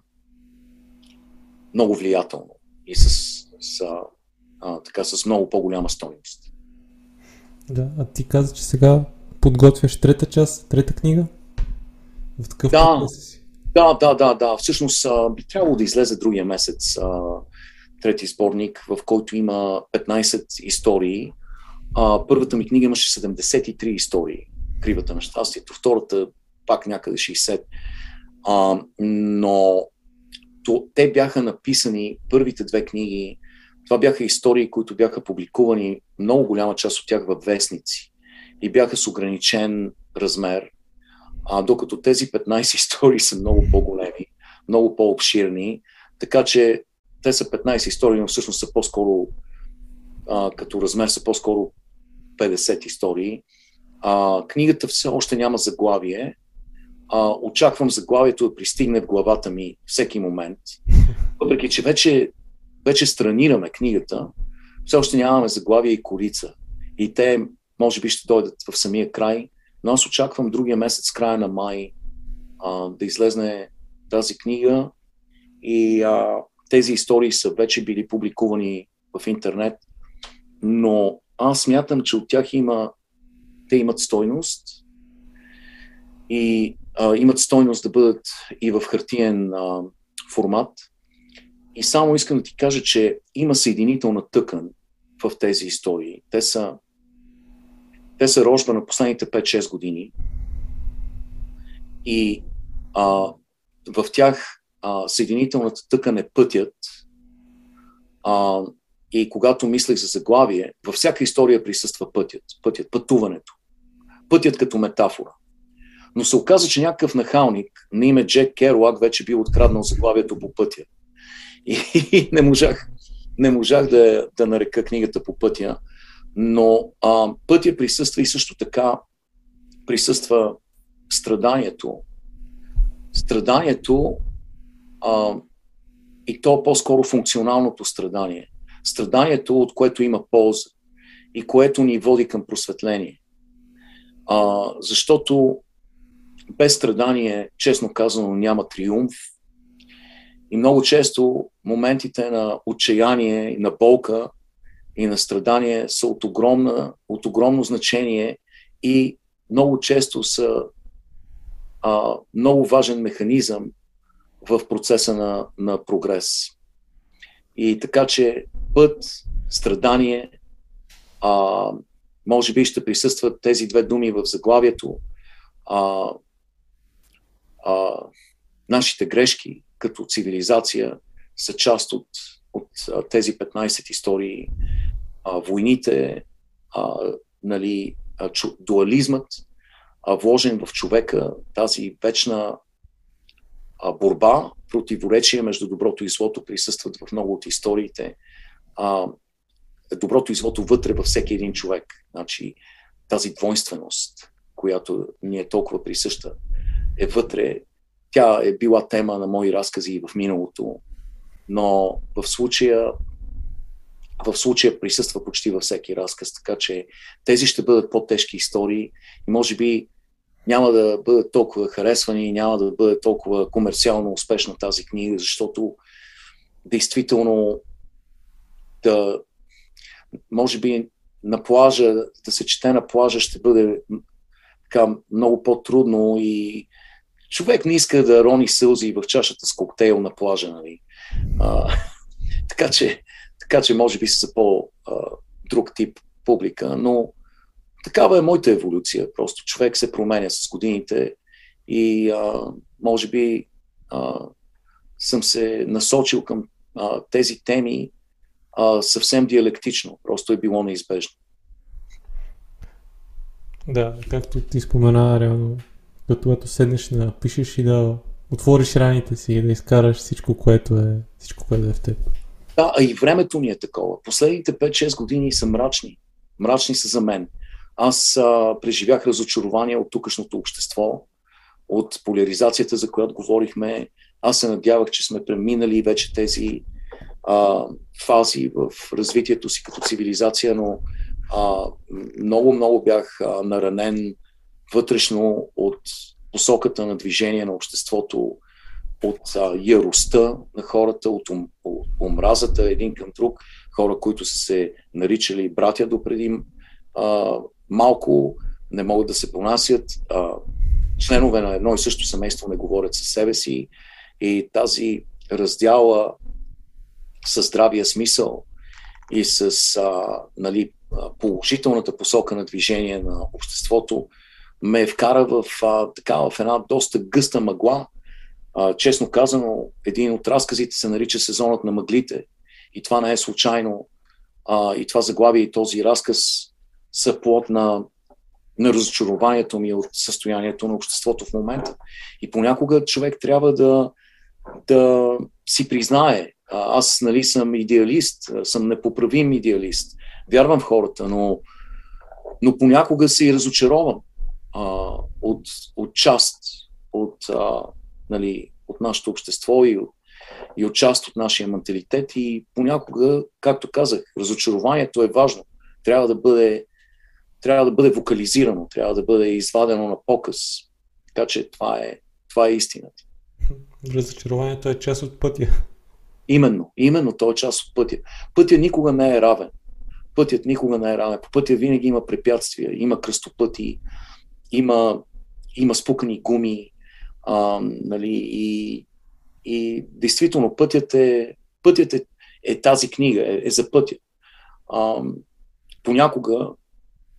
много влиятелно и с, с, а, така, с много по-голяма стойност. Да, а ти каза, че сега подготвяш трета част, трета книга? В такъв да, си? Да, да, да, да. Всъщност а, би трябвало да излезе другия месец а, трети сборник, в който има 15 истории. А, първата ми книга имаше 73 истории, Кривата на щастието. Втората пак някъде 60. А, но то, те бяха написани, първите две книги, това бяха истории, които бяха публикувани, много голяма част от тях във вестници и бяха с ограничен размер, а, докато тези 15 истории са много по-големи, много по-обширни, така че те са 15 истории, но всъщност са по-скоро, а, като размер са по-скоро 50 истории. А, книгата все още няма заглавие. А, очаквам заглавието да пристигне в главата ми всеки момент. Въпреки, че вече вече странираме книгата, все още нямаме заглавие и корица. И те, може би, ще дойдат в самия край, но аз очаквам другия месец, края на май, а, да излезне тази книга и а, тези истории са вече били публикувани в интернет, но аз смятам, че от тях има, те имат стойност и а, имат стойност да бъдат и в хартиен а, формат – и само искам да ти кажа, че има съединителна тъкан в тези истории. Те са, те са рожба на последните 5-6 години. И а, в тях а, съединителната тъкан е пътят. А, и когато мислех за заглавие, във всяка история присъства пътят, пътят, пътуването. Пътят като метафора. Но се оказа, че някакъв нахалник на име Джек Керуак вече бил откраднал заглавието по пътя. И не можах, не можах да, да нарека книгата по пътя. Но а, пътя присъства и също така присъства страданието. Страданието а, и то по-скоро функционалното страдание. Страданието, от което има полза и което ни води към просветление. А, защото без страдание, честно казано, няма триумф, и много често моментите на отчаяние, на болка и на страдание са от, огромна, от огромно значение и много често са а, много важен механизъм в процеса на, на прогрес. И така че път, страдание, а, може би ще присъстват тези две думи в заглавието, а, а, нашите грешки, като цивилизация са част от, от тези 15 истории. А, войните, а, нали, а, чу, дуализмът, а, вложен в човека, тази вечна борба, противоречие между доброто и злото присъстват в много от историите. А, доброто и злото вътре във всеки един човек. Значи, тази двойственост, която ни е толкова присъща, е вътре тя е била тема на мои разкази и в миналото, но в случая в случая присъства почти във всеки разказ, така че тези ще бъдат по-тежки истории и може би няма да бъдат толкова харесвани, няма да бъде толкова комерциално успешна тази книга, защото действително да, може би на плажа, да се чете на плажа ще бъде така много по-трудно и човек не иска да рони сълзи в чашата с коктейл на плажа, нали? А, така, че, така че може би са по-друг тип публика, но такава е моята еволюция. Просто човек се променя с годините и а, може би а, съм се насочил към а, тези теми а, съвсем диалектично. Просто е било неизбежно. Да, както ти спомена, реално, когато седнеш да пишеш и да отвориш раните си и да изкараш всичко, което е, всичко, което е в теб. Да, а и времето ни е такова. Последните 5-6 години са мрачни. Мрачни са за мен. Аз а, преживях разочарование от тукашното общество, от поляризацията, за която говорихме. Аз се надявах, че сме преминали вече тези а, фази в развитието си като цивилизация, но а, много, много бях а, наранен вътрешно от посоката на движение на обществото, от а, яростта на хората, от, ум, омразата един към друг, хора, които са се наричали братя допреди а, малко, не могат да се понасят, а, членове на едно и също семейство не говорят със себе си и тази раздяла със здравия смисъл и с а, нали, положителната посока на движение на обществото ме вкара в, а, така, в една доста гъста мъгла. А, честно казано, един от разказите се нарича Сезонът на мъглите. И това не е случайно. А, и това заглавие и този разказ са плод на, на разочарованието ми от състоянието на обществото в момента. И понякога човек трябва да, да си признае. Аз нали, съм идеалист, съм непоправим идеалист. Вярвам в хората, но, но понякога се и разочаровам а, от, от част от, а, нали, от нашето общество и и от част от нашия менталитет. И понякога, както казах, разочарованието е важно. Трябва да бъде, трябва да бъде вокализирано, трябва да бъде извадено на показ. Така че това е, това е истината. Разочарованието е част от пътя. Именно, именно той е част от пътя. Пътя никога не е равен. Пътят никога не е равен. По пътя винаги има препятствия, има кръстопъти, има, има спукани гуми, а, нали, и, и действително пътят е, пътят е, е тази книга, е, е за пътя. А, понякога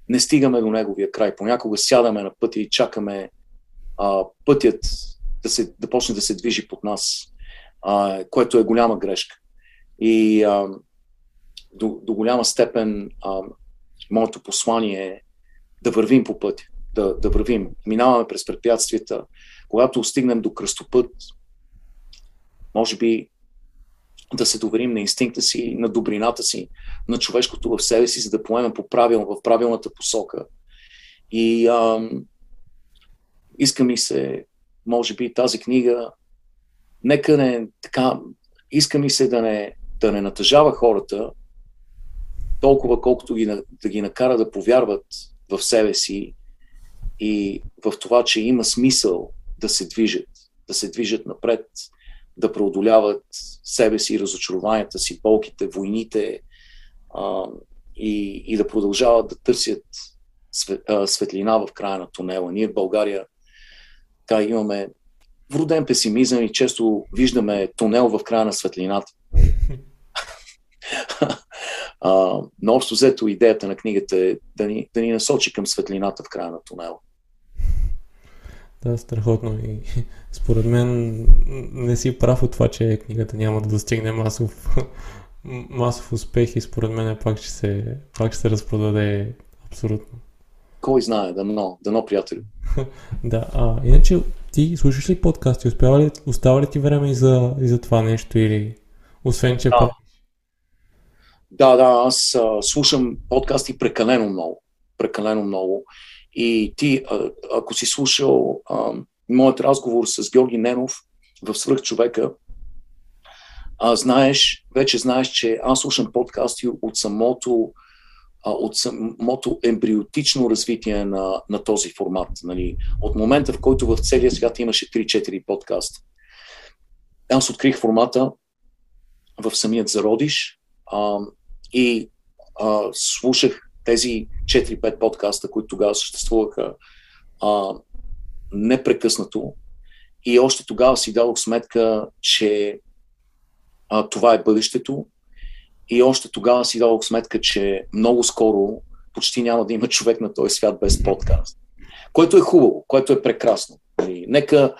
не стигаме до неговия край, понякога сядаме на пътя и чакаме а, пътят да, се, да почне да се движи под нас, а, което е голяма грешка. И а, до, до голяма степен а, моето послание е да вървим по пътя, да, да вървим. Минаваме през препятствията. Когато стигнем до кръстопът, може би да се доверим на инстинкта си, на добрината си, на човешкото в себе си, за да поемем по правил, в правилната посока. И а, иска ми се, може би, тази книга, нека не така, иска ми се да не, да не натъжава хората, толкова колкото ги, да ги накара да повярват в себе си и в това, че има смисъл да се движат, да се движат напред, да преодоляват себе си, разочарованията си, болките, войните а, и, и да продължават да търсят светлина в края на тунела. Ние в България така имаме вроден песимизъм и често виждаме тунел в края на светлината. А, но общо взето идеята на книгата е да ни, да ни насочи към светлината в края на тунела. Да, страхотно. И според мен не си прав от това, че книгата няма да достигне масов, масов успех и според мен пак ще се, пак ще се разпродаде абсолютно. Кой знае, дано, дано приятели. да, а иначе ти слушаш ли подкасти? Успява ли, остава ли ти време и за, и за това нещо или освен, че да. Да, да, аз а, слушам подкасти прекалено много. Прекалено много. И ти, ако си слушал моят разговор с Георги Ненов в Свръх човека, а, знаеш, вече знаеш, че аз слушам подкасти от самото от самото ембриотично развитие на, на този формат. Нали. От момента, в който в целия свят имаше 3-4 подкаста. Аз открих формата в самият зародиш а, и а, слушах тези 4-5 подкаста, които тогава съществуваха а, непрекъснато. И още тогава си дадох сметка, че а, това е бъдещето. И още тогава си дадох сметка, че много скоро почти няма да има човек на този свят без подкаст. Което е хубаво, което е прекрасно. Нали, нека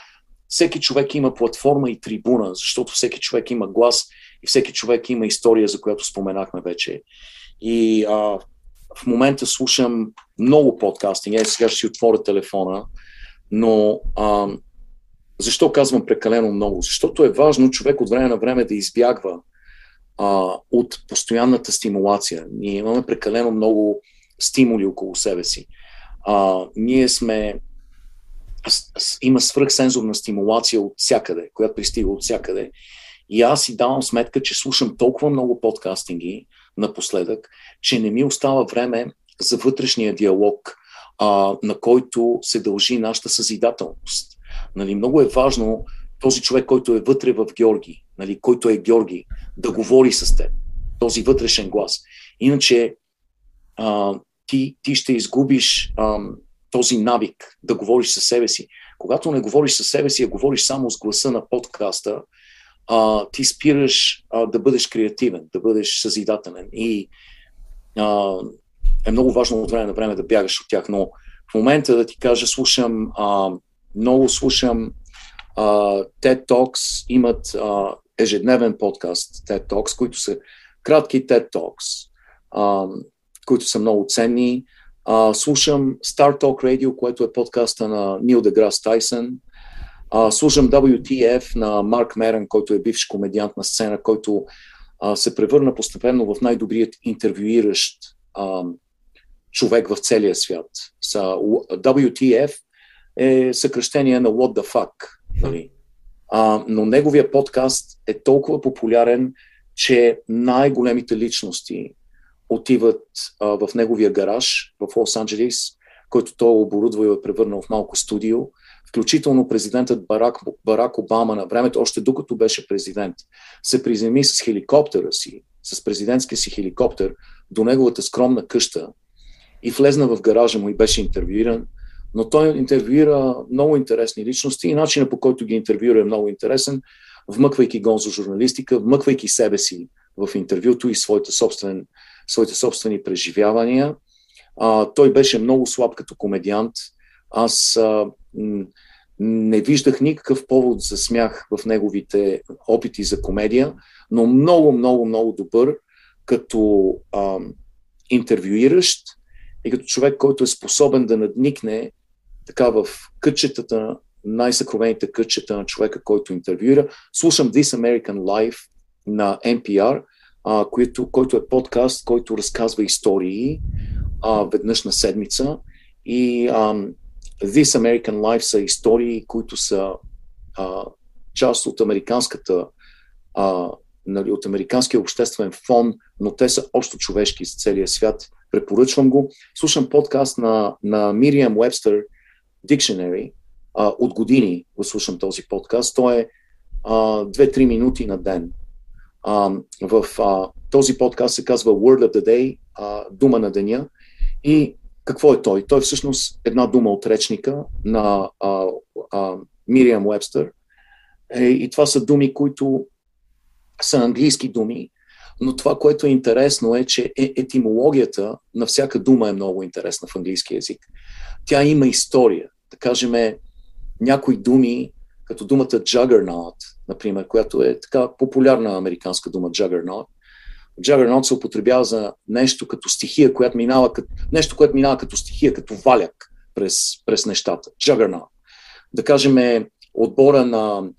всеки човек има платформа и трибуна, защото всеки човек има глас и всеки човек има история, за която споменахме вече. И а, в момента слушам много подкастинг. Е, сега ще си отворя телефона, но а, защо казвам прекалено много? Защото е важно човек от време на време да избягва а, от постоянната стимулация. Ние имаме прекалено много стимули около себе си. А, ние сме има свръхсензорна стимулация от всякъде, която пристига от всякъде. И аз си давам сметка, че слушам толкова много подкастинги напоследък, че не ми остава време за вътрешния диалог, а, на който се дължи нашата съзидателност. Нали, много е важно този човек, който е вътре в Георги, нали, който е Георги, да говори с теб, този вътрешен глас. Иначе а, ти, ти ще изгубиш а, този навик да говориш със себе си. Когато не говориш със себе си, а говориш само с гласа на подкаста, а, ти спираш а, да бъдеш креативен, да бъдеш съзидателен. И а, е много важно от време на време да бягаш от тях. Но в момента да ти кажа, слушам, а, много слушам а, TED Talks, имат а, ежедневен подкаст TED Talks, които са кратки TED Talks, а, които са много ценни. А, слушам Star Talk Radio, което е подкаста на Нил Деграс Тайсън. А, слушам WTF на Марк Мерен, който е бивш комедиант на сцена, който а, се превърна постепенно в най-добрият интервюиращ а, човек в целия свят. Са, WTF е съкръщение на What the fuck. Нали? А, но неговия подкаст е толкова популярен, че най-големите личности отиват а, в неговия гараж в Лос-Анджелес, който той оборудва и е превърнал в малко студио. Включително президентът Барак, Барак Обама на времето, още докато беше президент, се приземи с хеликоптера си, с президентския си хеликоптер до неговата скромна къща и влезна в гаража му и беше интервюиран. Но той интервюира много интересни личности и начинът по който ги интервюира е много интересен, вмъквайки гон за журналистика, вмъквайки себе си в интервюто и своите, собствен, своите собствени преживявания. А, той беше много слаб като комедиант. Аз а, не виждах никакъв повод за смях в неговите опити за комедия, но много, много, много добър като а, интервюиращ и като човек, който е способен да надникне така в кътчетата, най-съкровените кътчета на човека, който интервюира. Слушам This American Life на NPR, а, който, който е подкаст, който разказва истории а, веднъж на седмица. И а, This American Life са истории, които са а, част от американската а, нали, от американския обществен фон, но те са общо човешки за целия свят. Препоръчвам го. Слушам подкаст на, на Мириам Уебстър Dictionary. А, от години го слушам този подкаст. Той е 2-3 минути на ден. А, в а, този подкаст се казва Word of the Day, а, дума на деня. И какво е той? Той е всъщност една дума от речника на а, Мириам Уебстър. И това са думи, които са английски думи, но това, което е интересно е, че е, етимологията на всяка дума е много интересна в английски язик. Тя има история. Да кажем, някои думи, като думата juggernaut, например, която е така популярна американска дума juggernaut, Juggernaut се употребява за нещо като стихия, която минава като, нещо, което минава като стихия, като валяк през, през нещата. Juggernaut. Да кажем, отбора на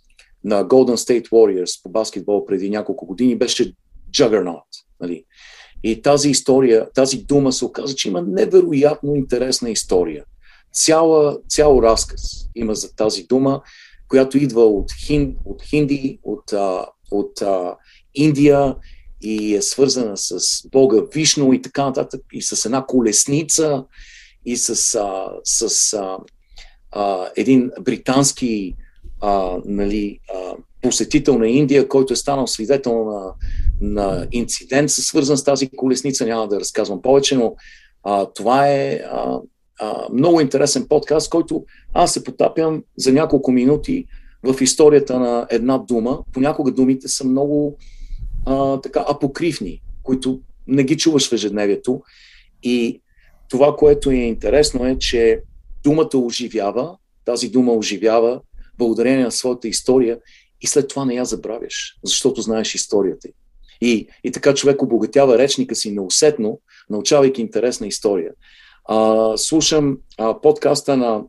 на Golden State Warriors по баскетбол преди няколко години беше Juggernaut. Нали? И тази история, тази дума се оказа, че има невероятно интересна история. Цяла, цял разказ има за тази дума, която идва от, хин, от хинди, от, а, от Индия и е свързана с Бога Вишно и така нататък, и с една колесница, и с, а, с а, а, един британски а, нали, а, посетител на Индия, който е станал свидетел на, на инцидент, свързан с тази колесница. Няма да разказвам повече, но а, това е а, а, много интересен подкаст, който аз се потапям за няколко минути в историята на една дума. Понякога думите са много а, така апокривни, които не ги чуваш в ежедневието. И това, което е интересно е, че думата оживява, тази дума оживява благодарение на своята история и след това не я забравяш, защото знаеш историята. И, и така човек обогатява речника си неусетно, научавайки интересна история. А, слушам а, подкаста на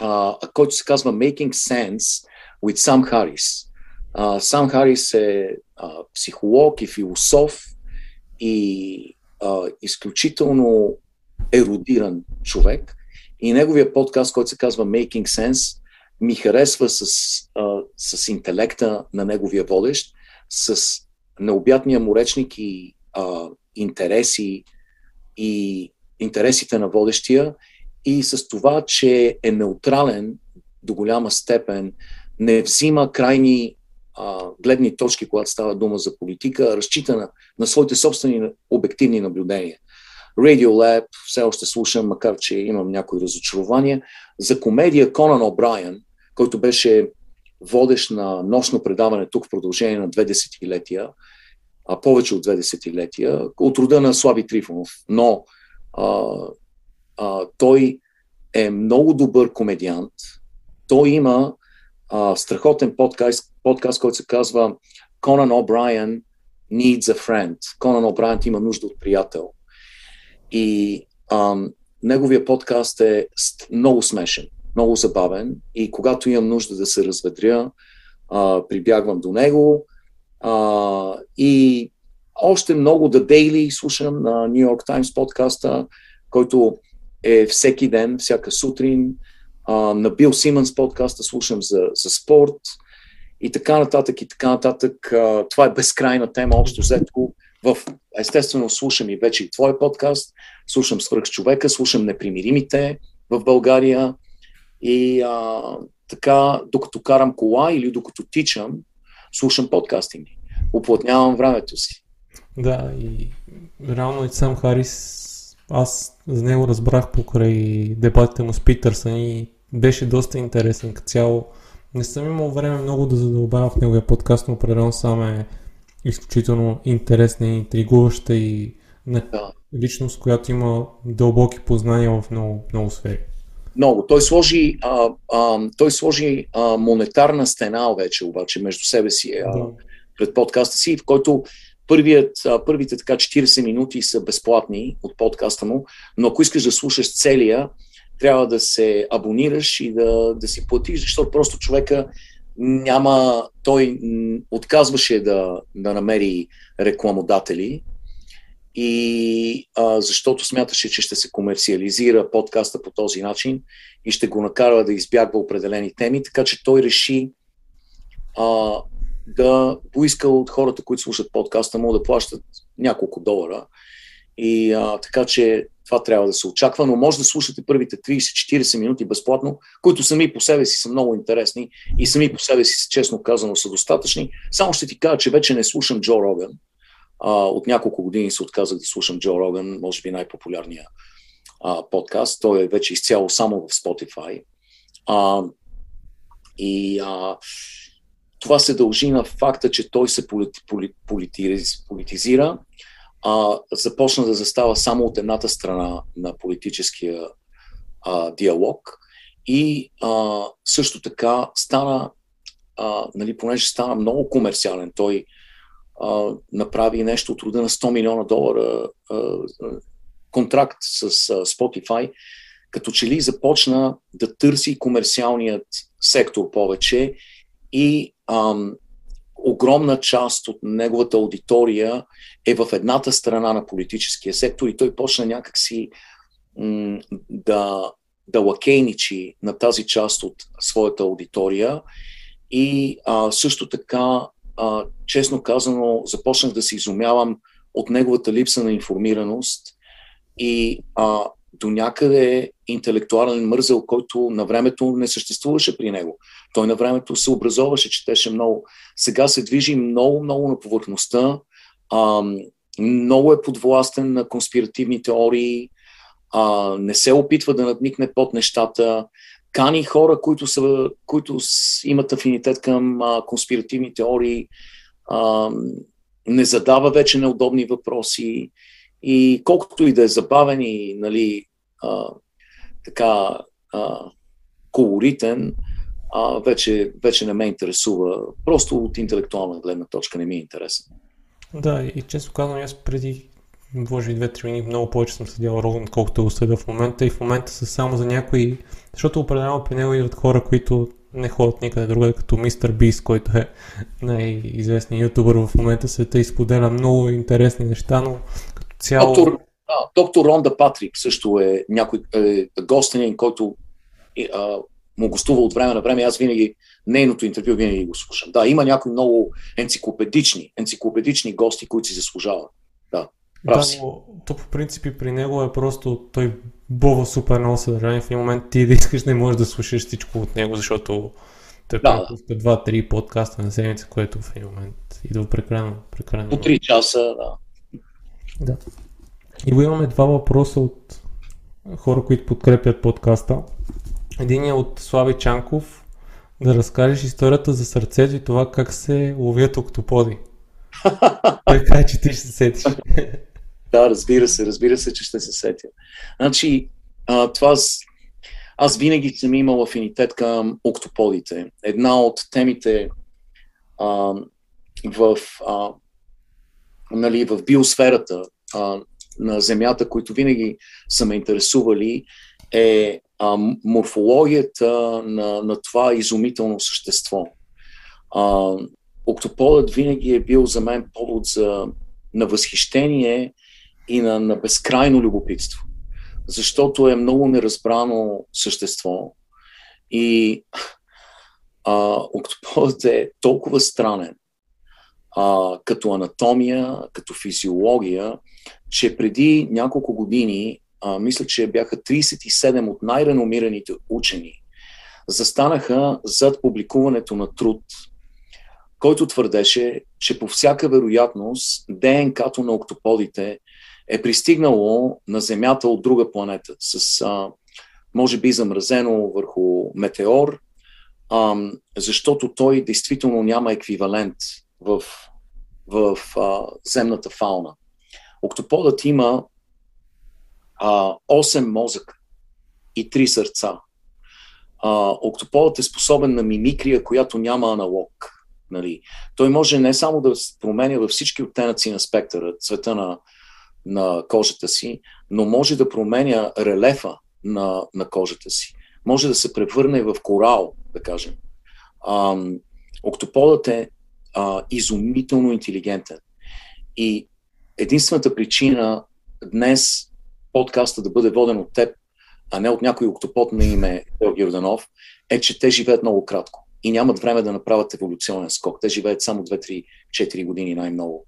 а, който се казва Making Sense with Sam Harris. А, Сам Харис е а, психолог и философ и а, изключително еродиран човек. И неговия подкаст, който се казва Making Sense, ми харесва с, а, с интелекта на неговия водещ, с необятния му речник и а, интереси и интересите на водещия и с това, че е неутрален до голяма степен, не взима крайни а, гледни точки, когато става дума за политика, разчита на, на своите собствени обективни наблюдения. Radio Lab все още слушам, макар че имам някои разочарования. За комедия Конан О'Брайен, който беше водещ на нощно предаване тук в продължение на две десетилетия, а повече от две десетилетия, от рода на Слави Трифонов. Но а, а, той е много добър комедиант. Той има а, страхотен подкаст, подкаст, който се казва Conan O'Brien Needs a Friend. Конан О'Брайен има нужда от приятел. И ам, неговия подкаст е много смешен, много забавен и когато имам нужда да се разведря, а, прибягвам до него. А, и още много The Daily слушам на New York Times подкаста, който е всеки ден, всяка сутрин. На Бил Симънс подкаста слушам за, за спорт и така нататък и така нататък. А, това е безкрайна тема, общо взето. В, естествено, слушам и вече и твой подкаст, слушам Свърх човека, слушам Непримиримите в България и а, така, докато карам кола или докато тичам, слушам подкастинги. Уплътнявам времето си. Да, и реално и сам Харис, аз за него разбрах покрай дебатите му с Питърсън и беше доста интересен като цяло. Не съм имал време много да задълбавам в неговия подкаст, но определено сам е изключително интересна и интригуваща и да. личност, която има дълбоки познания в много, много сфери. Много. Той сложи, а, а, той сложи а, монетарна стена вече обаче между себе си а, да. пред подкаста си, в който Първият, първите така 40 минути са безплатни от подкаста му, но ако искаш да слушаш целия, трябва да се абонираш и да, да си платиш, защото просто човека няма, той отказваше да, да намери рекламодатели и а, защото смяташе, че ще се комерциализира подкаста по този начин и ще го накарва да избягва определени теми, така че той реши а, да поиска от хората, които слушат подкаста му, да плащат няколко долара. И а, така че това трябва да се очаква, но може да слушате първите 30-40 минути безплатно, които сами по себе си са много интересни и сами по себе си, честно казано, са достатъчни. Само ще ти кажа, че вече не слушам Джо Роган. А, от няколко години се отказах да слушам Джо Роган, може би най-популярния а, подкаст. Той е вече изцяло само в Spotify. А, и а, това се дължи на факта, че той се полити, полити, политизира, а, започна да застава само от едната страна на политическия а, диалог. И а, също така стана, а, нали, понеже стана много комерциален, той а, направи нещо от рода на 100 милиона долара а, контракт с а, Spotify, като че ли започна да търси комерциалният сектор повече и ам, огромна част от неговата аудитория е в едната страна на политическия сектор и той почна някакси м- да, да лакейничи на тази част от своята аудитория. И а, също така, а, честно казано, започнах да се изумявам от неговата липса на информираност и а, до някъде интелектуален мързел, който на времето не съществуваше при него. Той на времето се образоваше, четеше много. Сега се движи много, много на повърхността. А, много е подвластен на конспиративни теории, а, не се опитва да надникне под нещата, кани хора, които, са, които имат афинитет към а, конспиративни теории, а, не задава вече неудобни въпроси и колкото и да е забавен и нали, а, така а, колоритен, а, вече, вече не ме интересува. Просто от интелектуална гледна точка не ми е интересен. Да, и често казвам, аз преди може и две-три години много повече съм следял Роган, колкото го следя в момента и в момента са само за някои, защото определено при него идват хора, които не ходят никъде другаде, като Мистер Бист, който е най-известният ютубър в момента света и споделя много интересни неща, но като цяло... Доктор, да, доктор Ронда Патрик също е някой е, гостенин, който е, а, му гостува от време на време. Аз винаги нейното интервю винаги го слушам. Да, има някои много енциклопедични, енциклопедични гости, които си заслужават. Да. Да, но то по принципи при него е просто той бува супер много съдържание. В един момент ти да искаш не можеш да слушаш всичко от него, защото той да. пуска два-три подкаста на седмица, което в един момент идва прекалено. прекалено по 3 часа, да. Да. И го имаме два въпроса от хора, които подкрепят подкаста. Един е от Слави Чанков. Да разкажеш историята за сърцето и това как се ловят октоподи. Така че ти ще се сетиш. Да, разбира се, разбира се, че ще се сетя. Значи, а, това аз, аз винаги съм имал афинитет към октоподите. Една от темите а, в, а, нали, в биосферата а, на Земята, които винаги са ме интересували, е а, морфологията на, на това изумително същество. А, октоподът винаги е бил за мен повод за, на възхищение и на, на безкрайно любопитство. Защото е много неразбрано същество и а, октоподът е толкова странен а, като анатомия, като физиология, че преди няколко години, а, мисля, че бяха 37 от най-реномираните учени, застанаха зад публикуването на труд, който твърдеше, че по всяка вероятност ДНК-то на октоподите е пристигнало на Земята от друга планета, с, а, може би, замразено върху метеор, а, защото той действително няма еквивалент в, в а, земната фауна. Октоподът има а, 8 мозъка и 3 сърца. А, октоподът е способен на мимикрия, която няма аналог. Нали. Той може не само да променя във всички оттенъци на спектъра, цвета на, на кожата си, но може да променя релефа на, на кожата си. Може да се превърне в корал, да кажем. А, октоподът е а, изумително интелигентен. И единствената причина днес подкаста да бъде воден от теб, а не от някой октопод на име Ел Гирданов, е, че те живеят много кратко и нямат време да направят еволюционен скок. Те живеят само 2-3-4 години най-много.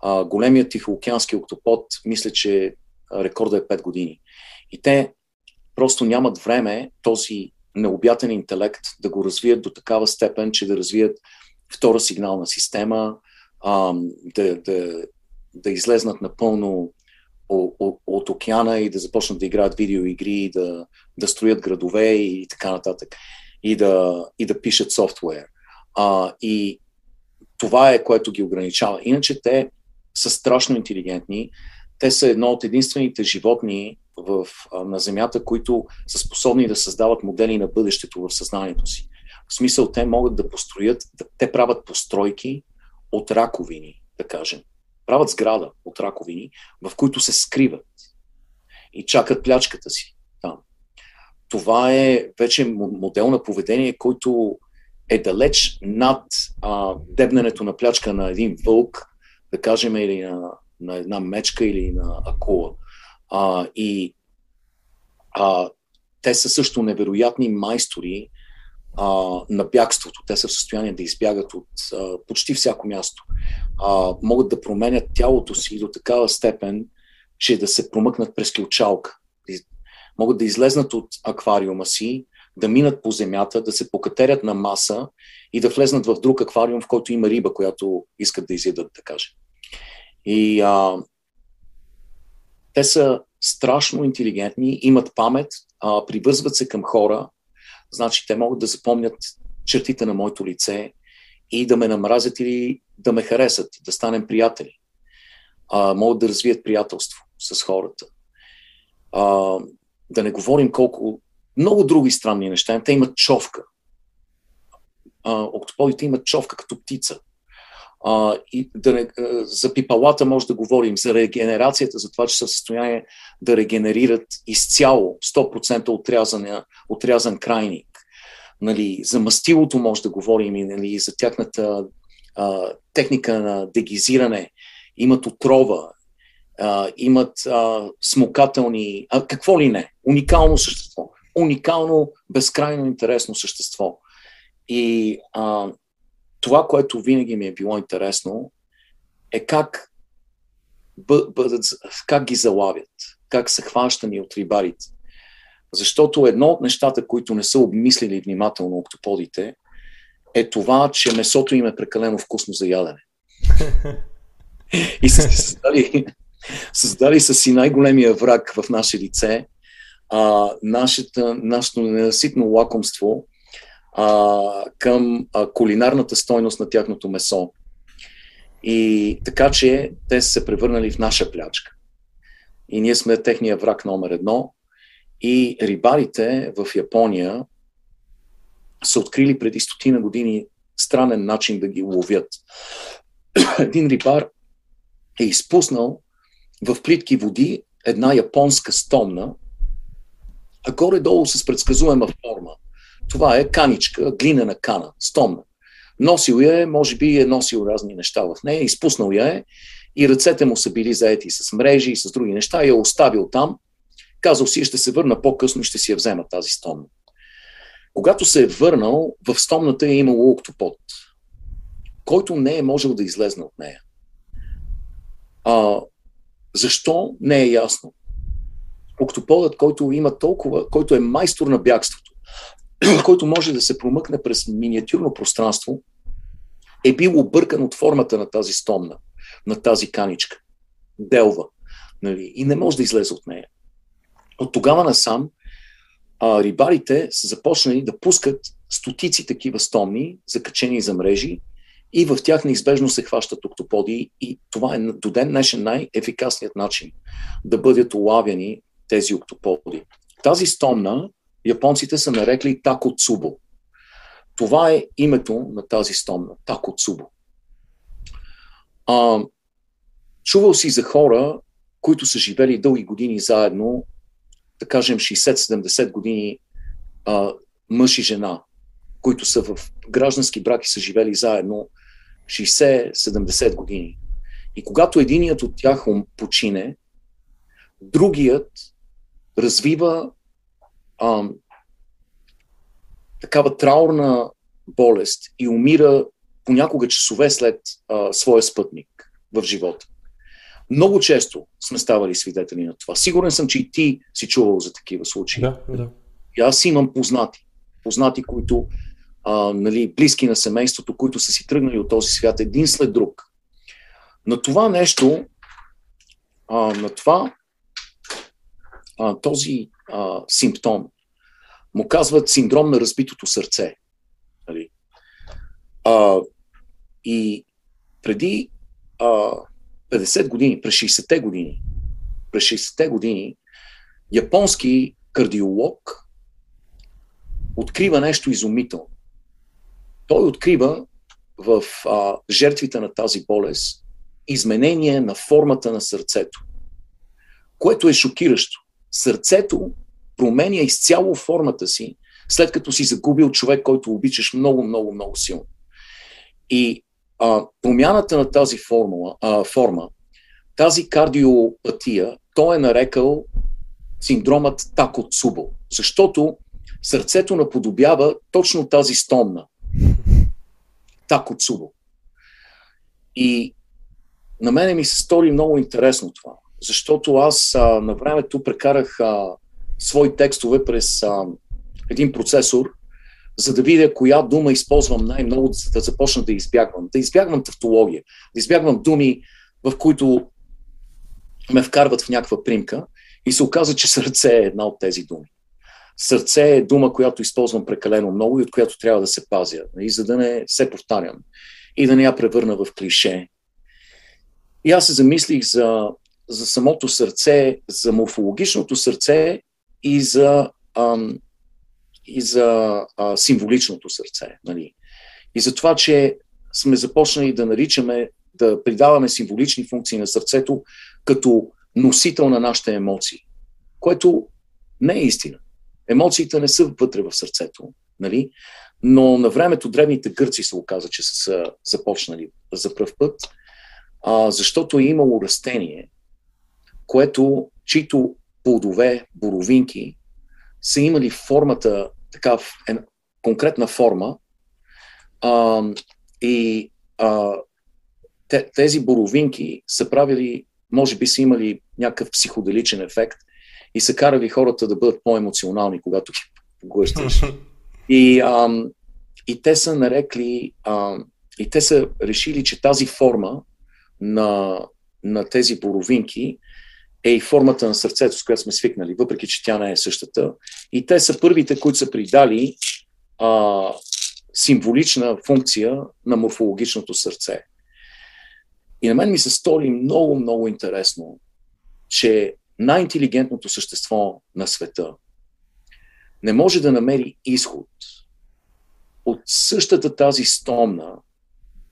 А, големият тихоокеански октопод, мисля, че рекорда е 5 години. И те просто нямат време този необятен интелект да го развият до такава степен, че да развият втора сигнална система, а, да, да, да излезнат напълно от океана и да започнат да играят видеоигри, да, да строят градове и така нататък. И да, и да пишат софтуер. А, и това е което ги ограничава. Иначе те са страшно интелигентни. Те са едно от единствените животни в, на Земята, които са способни да създават модели на бъдещето в съзнанието си. В смисъл, те могат да построят, те правят постройки от раковини, да кажем. Правят сграда от раковини, в които се скриват и чакат плячката си там. Това е вече модел на поведение, който е далеч над а, дебненето на плячка на един вълк, да кажем, или на, на една мечка или на акула. А, и а, те са също невероятни майстори а, на бягството. Те са в състояние да избягат от а, почти всяко място. А, могат да променят тялото си до такава степен, че да се промъкнат през килчалка. могат да излезнат от аквариума си, да минат по земята, да се покатерят на маса и да влезнат в друг аквариум, в който има риба, която искат да изядат, да кажем. И а, те са страшно интелигентни, имат памет, а, привързват се към хора, значи те могат да запомнят чертите на моето лице и да ме намразят или да ме харесат, да станем приятели. А, могат да развият приятелство с хората. А, да не говорим колко много други странни неща. Те имат човка. А, октоподите имат човка като птица. А, и да не, за пипалата може да говорим, за регенерацията, за това, че са в състояние да регенерират изцяло 100% отрязан, отрязан крайник. Нали, за мастилото може да говорим и нали, за тяхната а, техника на дегизиране. Имат отрова, а, имат а, смокателни, а, какво ли не, уникално същество. Уникално, безкрайно интересно същество. И а, това, което винаги ми е било интересно, е как, бъдат, как ги залавят, как са хващани от рибарите. Защото едно от нещата, които не са обмислили внимателно октоподите, е това, че месото им е прекалено вкусно за ядене. И са създали, създали са си най-големия враг в наше лице, а, нашата, нашето ненаситно лакомство а, към а, кулинарната стойност на тяхното месо. И така че те са се превърнали в наша плячка. И ние сме техния враг номер едно. И рибарите в Япония са открили преди стотина години странен начин да ги ловят. Един рибар е изпуснал в плитки води една японска стомна, а горе-долу с предсказуема форма. Това е каничка, глинена кана, стомна. Носил я е, може би е носил разни неща в нея, изпуснал я е и ръцете му са били заети с мрежи и с други неща, я оставил там. Казал си, ще се върна по-късно и ще си я взема тази стомна. Когато се е върнал, в стомната е имало октопод, който не е можел да излезне от нея. А, защо? Не е ясно. Октоподът, който има толкова, който е майстор на бягството, който може да се промъкне през миниатюрно пространство, е бил объркан от формата на тази стомна, на тази каничка. Делва. Нали? И не може да излезе от нея. От тогава насам а, рибарите са започнали да пускат стотици такива стомни, закачени за мрежи, и в тях неизбежно се хващат октоподи и това е до ден днешен най-ефикасният начин да бъдат улавяни тези октоподи. Тази стомна японците са нарекли Тако Цубо. Това е името на тази стомна, Тако Цубо. А, чувал си за хора, които са живели дълги години заедно, да кажем 60-70 години а, мъж и жена, които са в граждански брак и са живели заедно 60-70 години. И когато единият от тях почине, другият развива ам, такава траурна болест и умира понякога часове след а, своя спътник в живота. Много често сме ставали свидетели на това. Сигурен съм, че и ти си чувал за такива случаи. Да, да. И аз имам познати. Познати, които а, нали, близки на семейството, които са си тръгнали от този свят един след друг. На това нещо, а, на това, а, този а, симптом, му казват синдром на разбитото сърце. Нали? А, и преди а, 50 години, през 60-те години, през 60-те години, японски кардиолог открива нещо изумително той открива в а, жертвите на тази болест изменение на формата на сърцето, което е шокиращо. Сърцето променя изцяло формата си, след като си загубил човек, който обичаш много, много, много силно. И а, промяната на тази формула, а, форма, тази кардиопатия, той е нарекал синдромът Такоцубо, защото сърцето наподобява точно тази стомна, Такоцубо. И на мене ми се стори много интересно това, защото аз а, на времето прекарах а, свои текстове през а, един процесор, за да видя коя дума използвам най-много, за да започна да избягвам. Да избягвам тавтология, да избягвам думи, в които ме вкарват в някаква примка и се оказа, че сърце е една от тези думи. Сърце е дума, която използвам прекалено много и от която трябва да се пазя, и нали, за да не се повтарям и да не я превърна в клише. И аз се замислих за, за самото сърце, за морфологичното сърце и за, ам, и за а, символичното сърце. Нали? И за това, че сме започнали да наричаме, да придаваме символични функции на сърцето като носител на нашите емоции, което не е истина. Емоциите не са вътре в сърцето, нали? но на времето древните гърци се оказа, че са започнали за пръв път, а, защото е имало растение, което, чието плодове, боровинки, са имали формата, така, е, конкретна форма, а, и а, те, тези боровинки са правили, може би са имали някакъв психоделичен ефект и са карали хората да бъдат по-емоционални, когато ги поглъщаш. И, а, и те са нарекли, а, и те са решили, че тази форма на, на тези боровинки е и формата на сърцето, с която сме свикнали, въпреки че тя не е същата. И те са първите, които са придали а, символична функция на морфологичното сърце. И на мен ми се стори много, много интересно, че най-интелигентното същество на света не може да намери изход от същата тази стомна,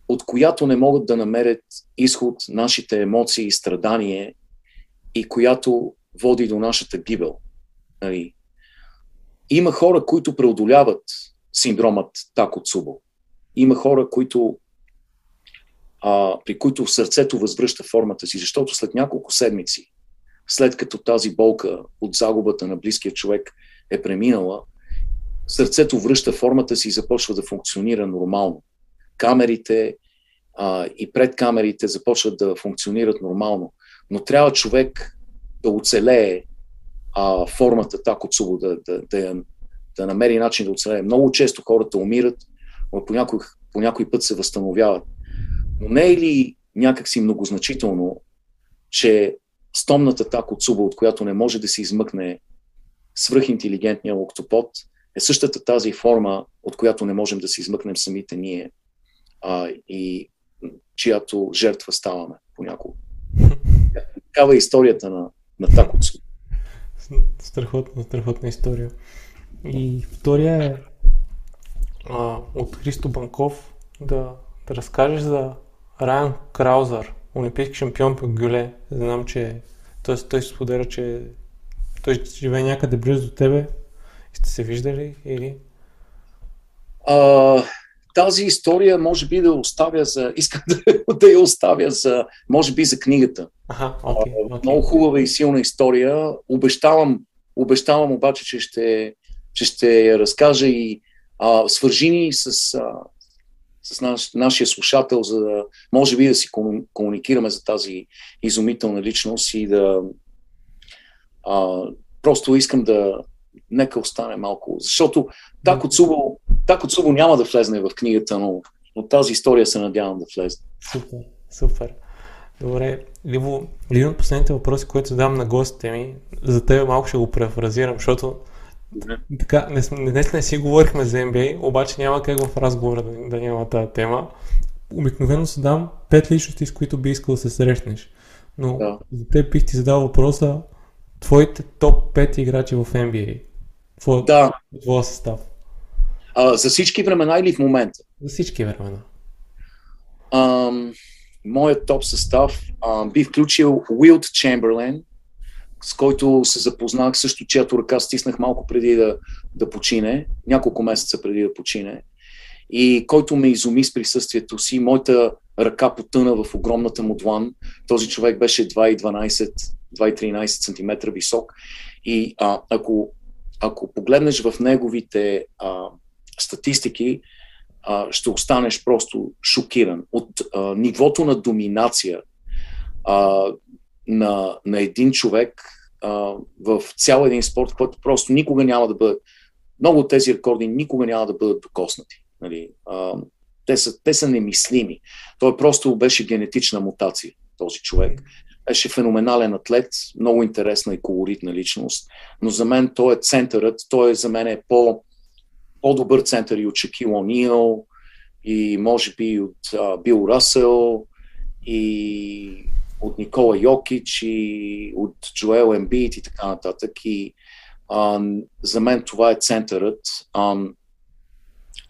от която не могат да намерят изход нашите емоции и страдание и която води до нашата гибел. Нали? Има хора, които преодоляват синдромът Тако Цубо. Има хора, които, а, при които сърцето възвръща формата си, защото след няколко седмици, след като тази болка от загубата на близкия човек е преминала, сърцето връща формата си и започва да функционира нормално. Камерите а, и пред камерите започват да функционират нормално но трябва човек да оцелее а, формата тако цубо, да, да, да, да намери начин да оцелее. Много често хората умират, но по някой, по някой път се възстановяват. Но не е ли някакси многозначително, че стомната тако цуба, от която не може да се измъкне свръхинтелигентния октопод, е същата тази форма, от която не можем да се измъкнем самите ние а, и чиято жертва ставаме понякога. Такава е историята на, на Такоцу. Страхотна, страхотна история. И втория е а, от Христо Банков да, да разкажеш за Райан Краузър, олимпийски шампион по гюле. Знам, че той, той споделя, че той живее някъде близо до тебе. Сте се виждали или? А, тази история може би да оставя за... Искам да, да я оставя за... Може би за книгата. Ага, okay, okay. Много хубава и силна история. Обещавам, обещавам обаче, че ще, че ще я разкажа и а, свържи ни с, а, с наш, нашия слушател, за да може би да си комуникираме за тази изумителна личност и да а, просто искам да нека остане малко, защото Тако Цубо, Тако Цубо няма да влезне в книгата, но от тази история се надявам да влезе. Супер, супер. Добре, Ливо, един от последните въпроси, които задам на гостите ми, за теб малко ще го префразирам, защото не. така, не, днес не си говорихме за NBA, обаче няма как в разговора да, да няма тази тема. Обикновено се дам пет личности, с които би искал да се срещнеш. Но да. за теб бих ти задал въпроса, твоите топ 5 играчи в NBA. Твоя, да. твоя състав. А, за всички времена или в момента? За всички времена. Um, моят топ състав а, би включил Уилд Чемберлен, с който се запознах, също чиято ръка стиснах малко преди да, да почине, няколко месеца преди да почине, и който ме изуми с присъствието си. Моята ръка потъна в огромната му длан. Този човек беше 2,12, 2,13 см висок. И а, ако, ако погледнеш в неговите а, статистики, а, ще останеш просто шокиран от а, нивото на доминация а, на, на един човек, а, в цял един спорт, който просто никога няма да бъде. Много от тези рекорди никога няма да бъдат докоснати. Нали? А, те, са, те са немислими. Той просто беше генетична мутация, този човек. Беше феноменален атлет, много интересна и колоритна личност. Но за мен той е центърът, той е за мен е по, по-добър център и от Шакил О'Нил, и може би от а, Бил Расел, и от Никола Йокич, и от Джоел Ембит и така нататък. И а, за мен това е центърът. А,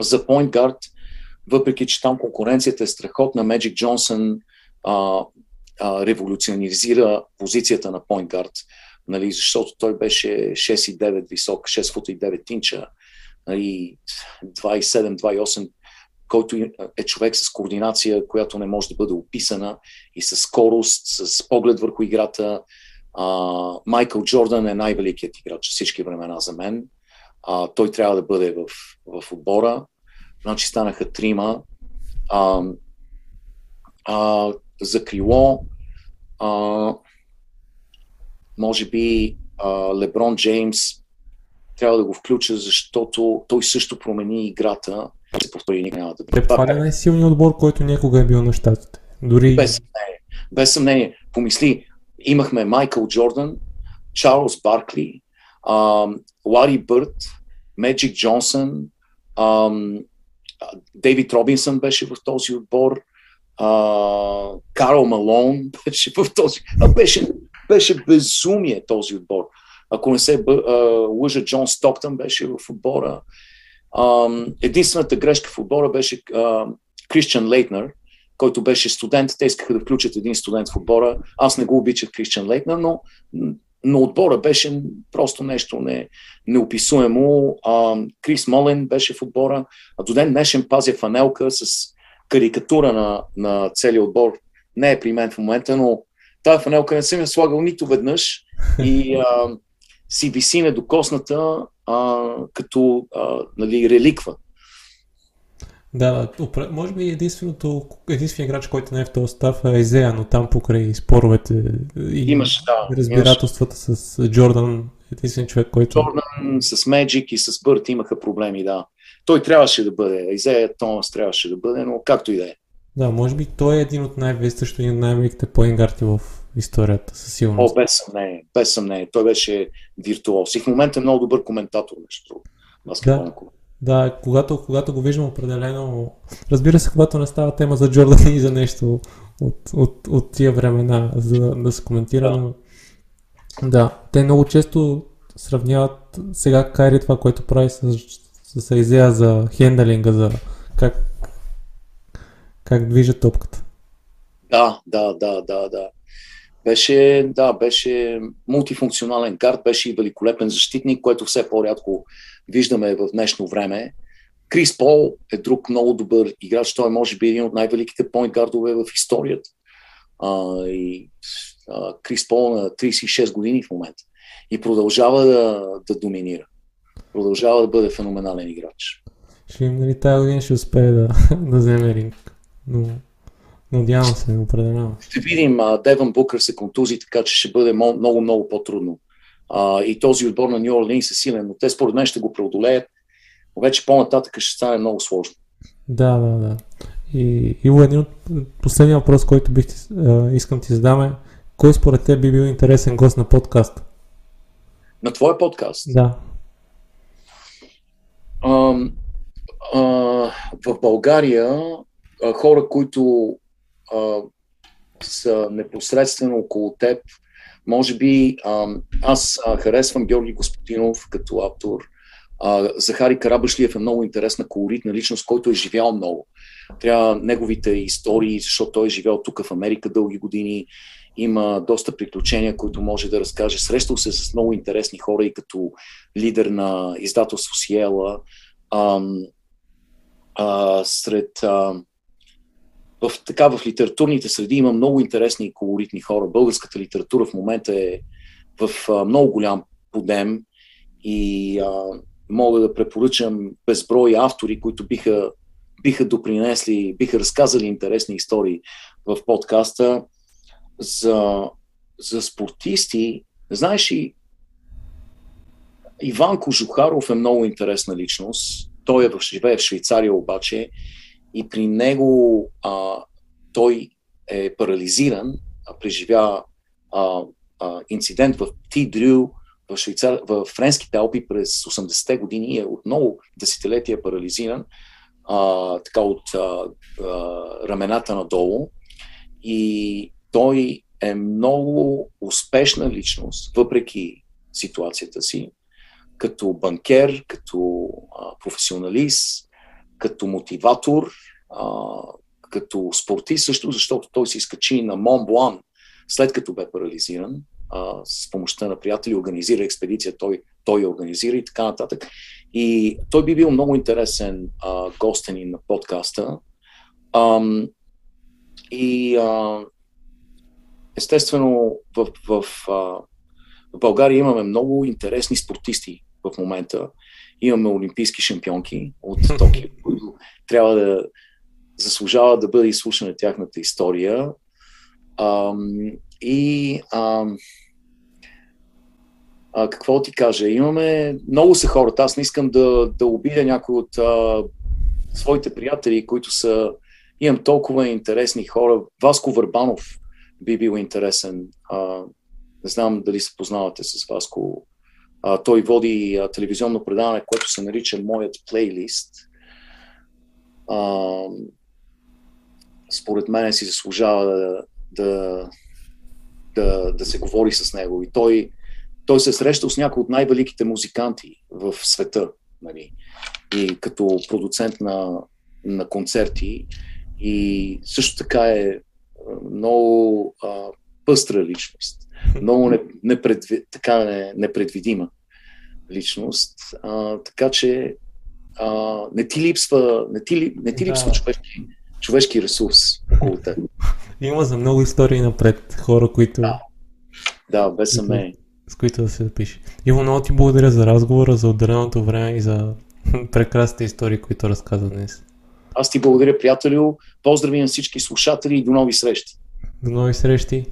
за Point Guard, въпреки че там конкуренцията е страхотна, Magic Джонсън а, а, революционизира позицията на Point Guard, нали, защото той беше 6,9 висок, 6 фута и 9 инча, нали, 2,7-2,8 който е човек с координация, която не може да бъде описана и с скорост, с поглед върху играта. Майкъл Джордан е най-великият играч всички времена за мен. А, той трябва да бъде в, в отбора. Значи станаха трима. А, а, за крило, а, може би а, Леброн Джеймс трябва да го включа, защото той също промени играта се повтори никога няма да бъде. Това е най-силният отбор, който някога е бил на щатите. Дори... Без съмнение. Без съмнение. Помисли, имахме Майкъл Джордан, Чарлз Баркли, Лари Бърт, Меджик Джонсън, Дейвид Робинсън беше в този отбор, Карл Малон беше в този. Беше, беше безумие този отбор. Ако не се лъжа, Джон Стоктън беше в отбора единствената грешка в отбора беше Кристиан Лейтнер, който беше студент. Те искаха да включат един студент в отбора. Аз не го обичах Кристиан Лейтнер, но, но отбора беше просто нещо не, неописуемо. А, Крис Молен беше в отбора. А до ден днешен пазя фанелка с карикатура на, на целият отбор. Не е при мен в момента, но тази фанелка не съм я слагал нито веднъж и а, си виси недокосната а, като а, нали, реликва. Да, може би единственото, единственият играч, който не е в този став е Езея, но там покрай споровете и имаш, да, разбирателствата имаш. с Джордан, единствен човек, който... Джордан с Меджик и с Бърт имаха проблеми, да. Той трябваше да бъде, Езея Томас трябваше да бъде, но както и да е. Да, може би той е един от най-вестъщо и най-великите поингарти в историята, със сигурност. О, без съмнение, без съмнение. Той беше виртуоз. И в момента е много добър коментатор, между другото. Да, да когато, когато го виждам определено, разбира се, когато не става тема за Джордан и за нещо от, от, от тия времена, за да, да се коментира, да. но да, те много често сравняват сега Кайри това, което прави с, с, с идея за хендалинга, за как, как движат топката. Да, да, да, да, да. Беше, да, беше мултифункционален карт, беше и великолепен защитник, което все по-рядко виждаме в днешно време. Крис Пол е друг много добър играч. Той е, може би, един от най-великите point гардове в историята. А, и, а, Крис Пол на 36 години в момента. И продължава да, да доминира. Продължава да бъде феноменален играч. Ще им, нали, тази година ще успее да, да вземе ринг. Но Надявам се, определено. Ще видим, Девън Букър се контузи, така че ще бъде много, много по-трудно. А, и този отбор на Нью Орлинс е силен, но те според мен ще го преодолеят. Но вече по-нататък ще стане много сложно. Да, да, да. И Иво, един от последния въпрос, който бих а, искам ти задаме. Кой според теб би бил интересен гост на подкаст? На твоя подкаст? Да. А, а, в България а, хора, които а, са непосредствено около теб. Може би а, аз а, харесвам Георги Господинов като автор. А, Захари Карабашлиев е много интересна, колоритна личност, който е живял много. Трябва неговите истории, защото той е живял тук в Америка дълги години. Има доста приключения, които може да разкаже. Срещал се с много интересни хора и като лидер на издателство Сиела. А, а, сред а, в, така, в литературните среди има много интересни и колоритни хора. Българската литература в момента е в а, много голям подем и а, мога да препоръчам безброй автори, които биха, биха допринесли, биха разказали интересни истории в подкаста. За, за спортисти Знаеш и Иван Кожухаров е много интересна личност. Той е в, живее в Швейцария обаче и при него а, той е парализиран, а, преживя а, а, инцидент в Тидрю в, Швейцар... в Френските Алпи през 80-те години е отново десетилетия парализиран а, така от а, а, рамената надолу. И той е много успешна личност, въпреки ситуацията си, като банкер, като а, професионалист, като мотиватор, а, като спортист също, защото той се изкачи на Мон Блан, след като бе парализиран, а, с помощта на приятели, организира експедиция, той, той я организира и така нататък. И той би бил много интересен а, гостен на подкаста. Ам, и а, естествено в, в, а, в България имаме много интересни спортисти в момента. Имаме олимпийски шампионки от Токио, които трябва да заслужава да бъде изслушана тяхната история. Ам, и ам, а, какво ти кажа? Имаме, много са хората. Аз не искам да, да обидя някой от а, своите приятели, които са, имам толкова интересни хора. Васко Върбанов би бил интересен. А, не знам дали се познавате с Васко. А, той води а, телевизионно предаване, което се нарича Моят плейлист. А, според мен си заслужава да, да, да, да се говори с него. И той, той се е срещал с някои от най-великите музиканти в света. Нали? И като продуцент на, на концерти. И също така е много а, пъстра личност. Много непредви, така не, непредвидима личност. А, така че а, не ти липсва, не ти, не ти липсва да. човешки, човешки ресурс около теб. Има за много истории напред хора, които... Да, да без съмнение. С които да се запише. Иво, много ти благодаря за разговора, за отделеното време и за прекрасните истории, които разказа днес. Аз ти благодаря, приятелю. Поздрави на всички слушатели и до нови срещи. До нови срещи.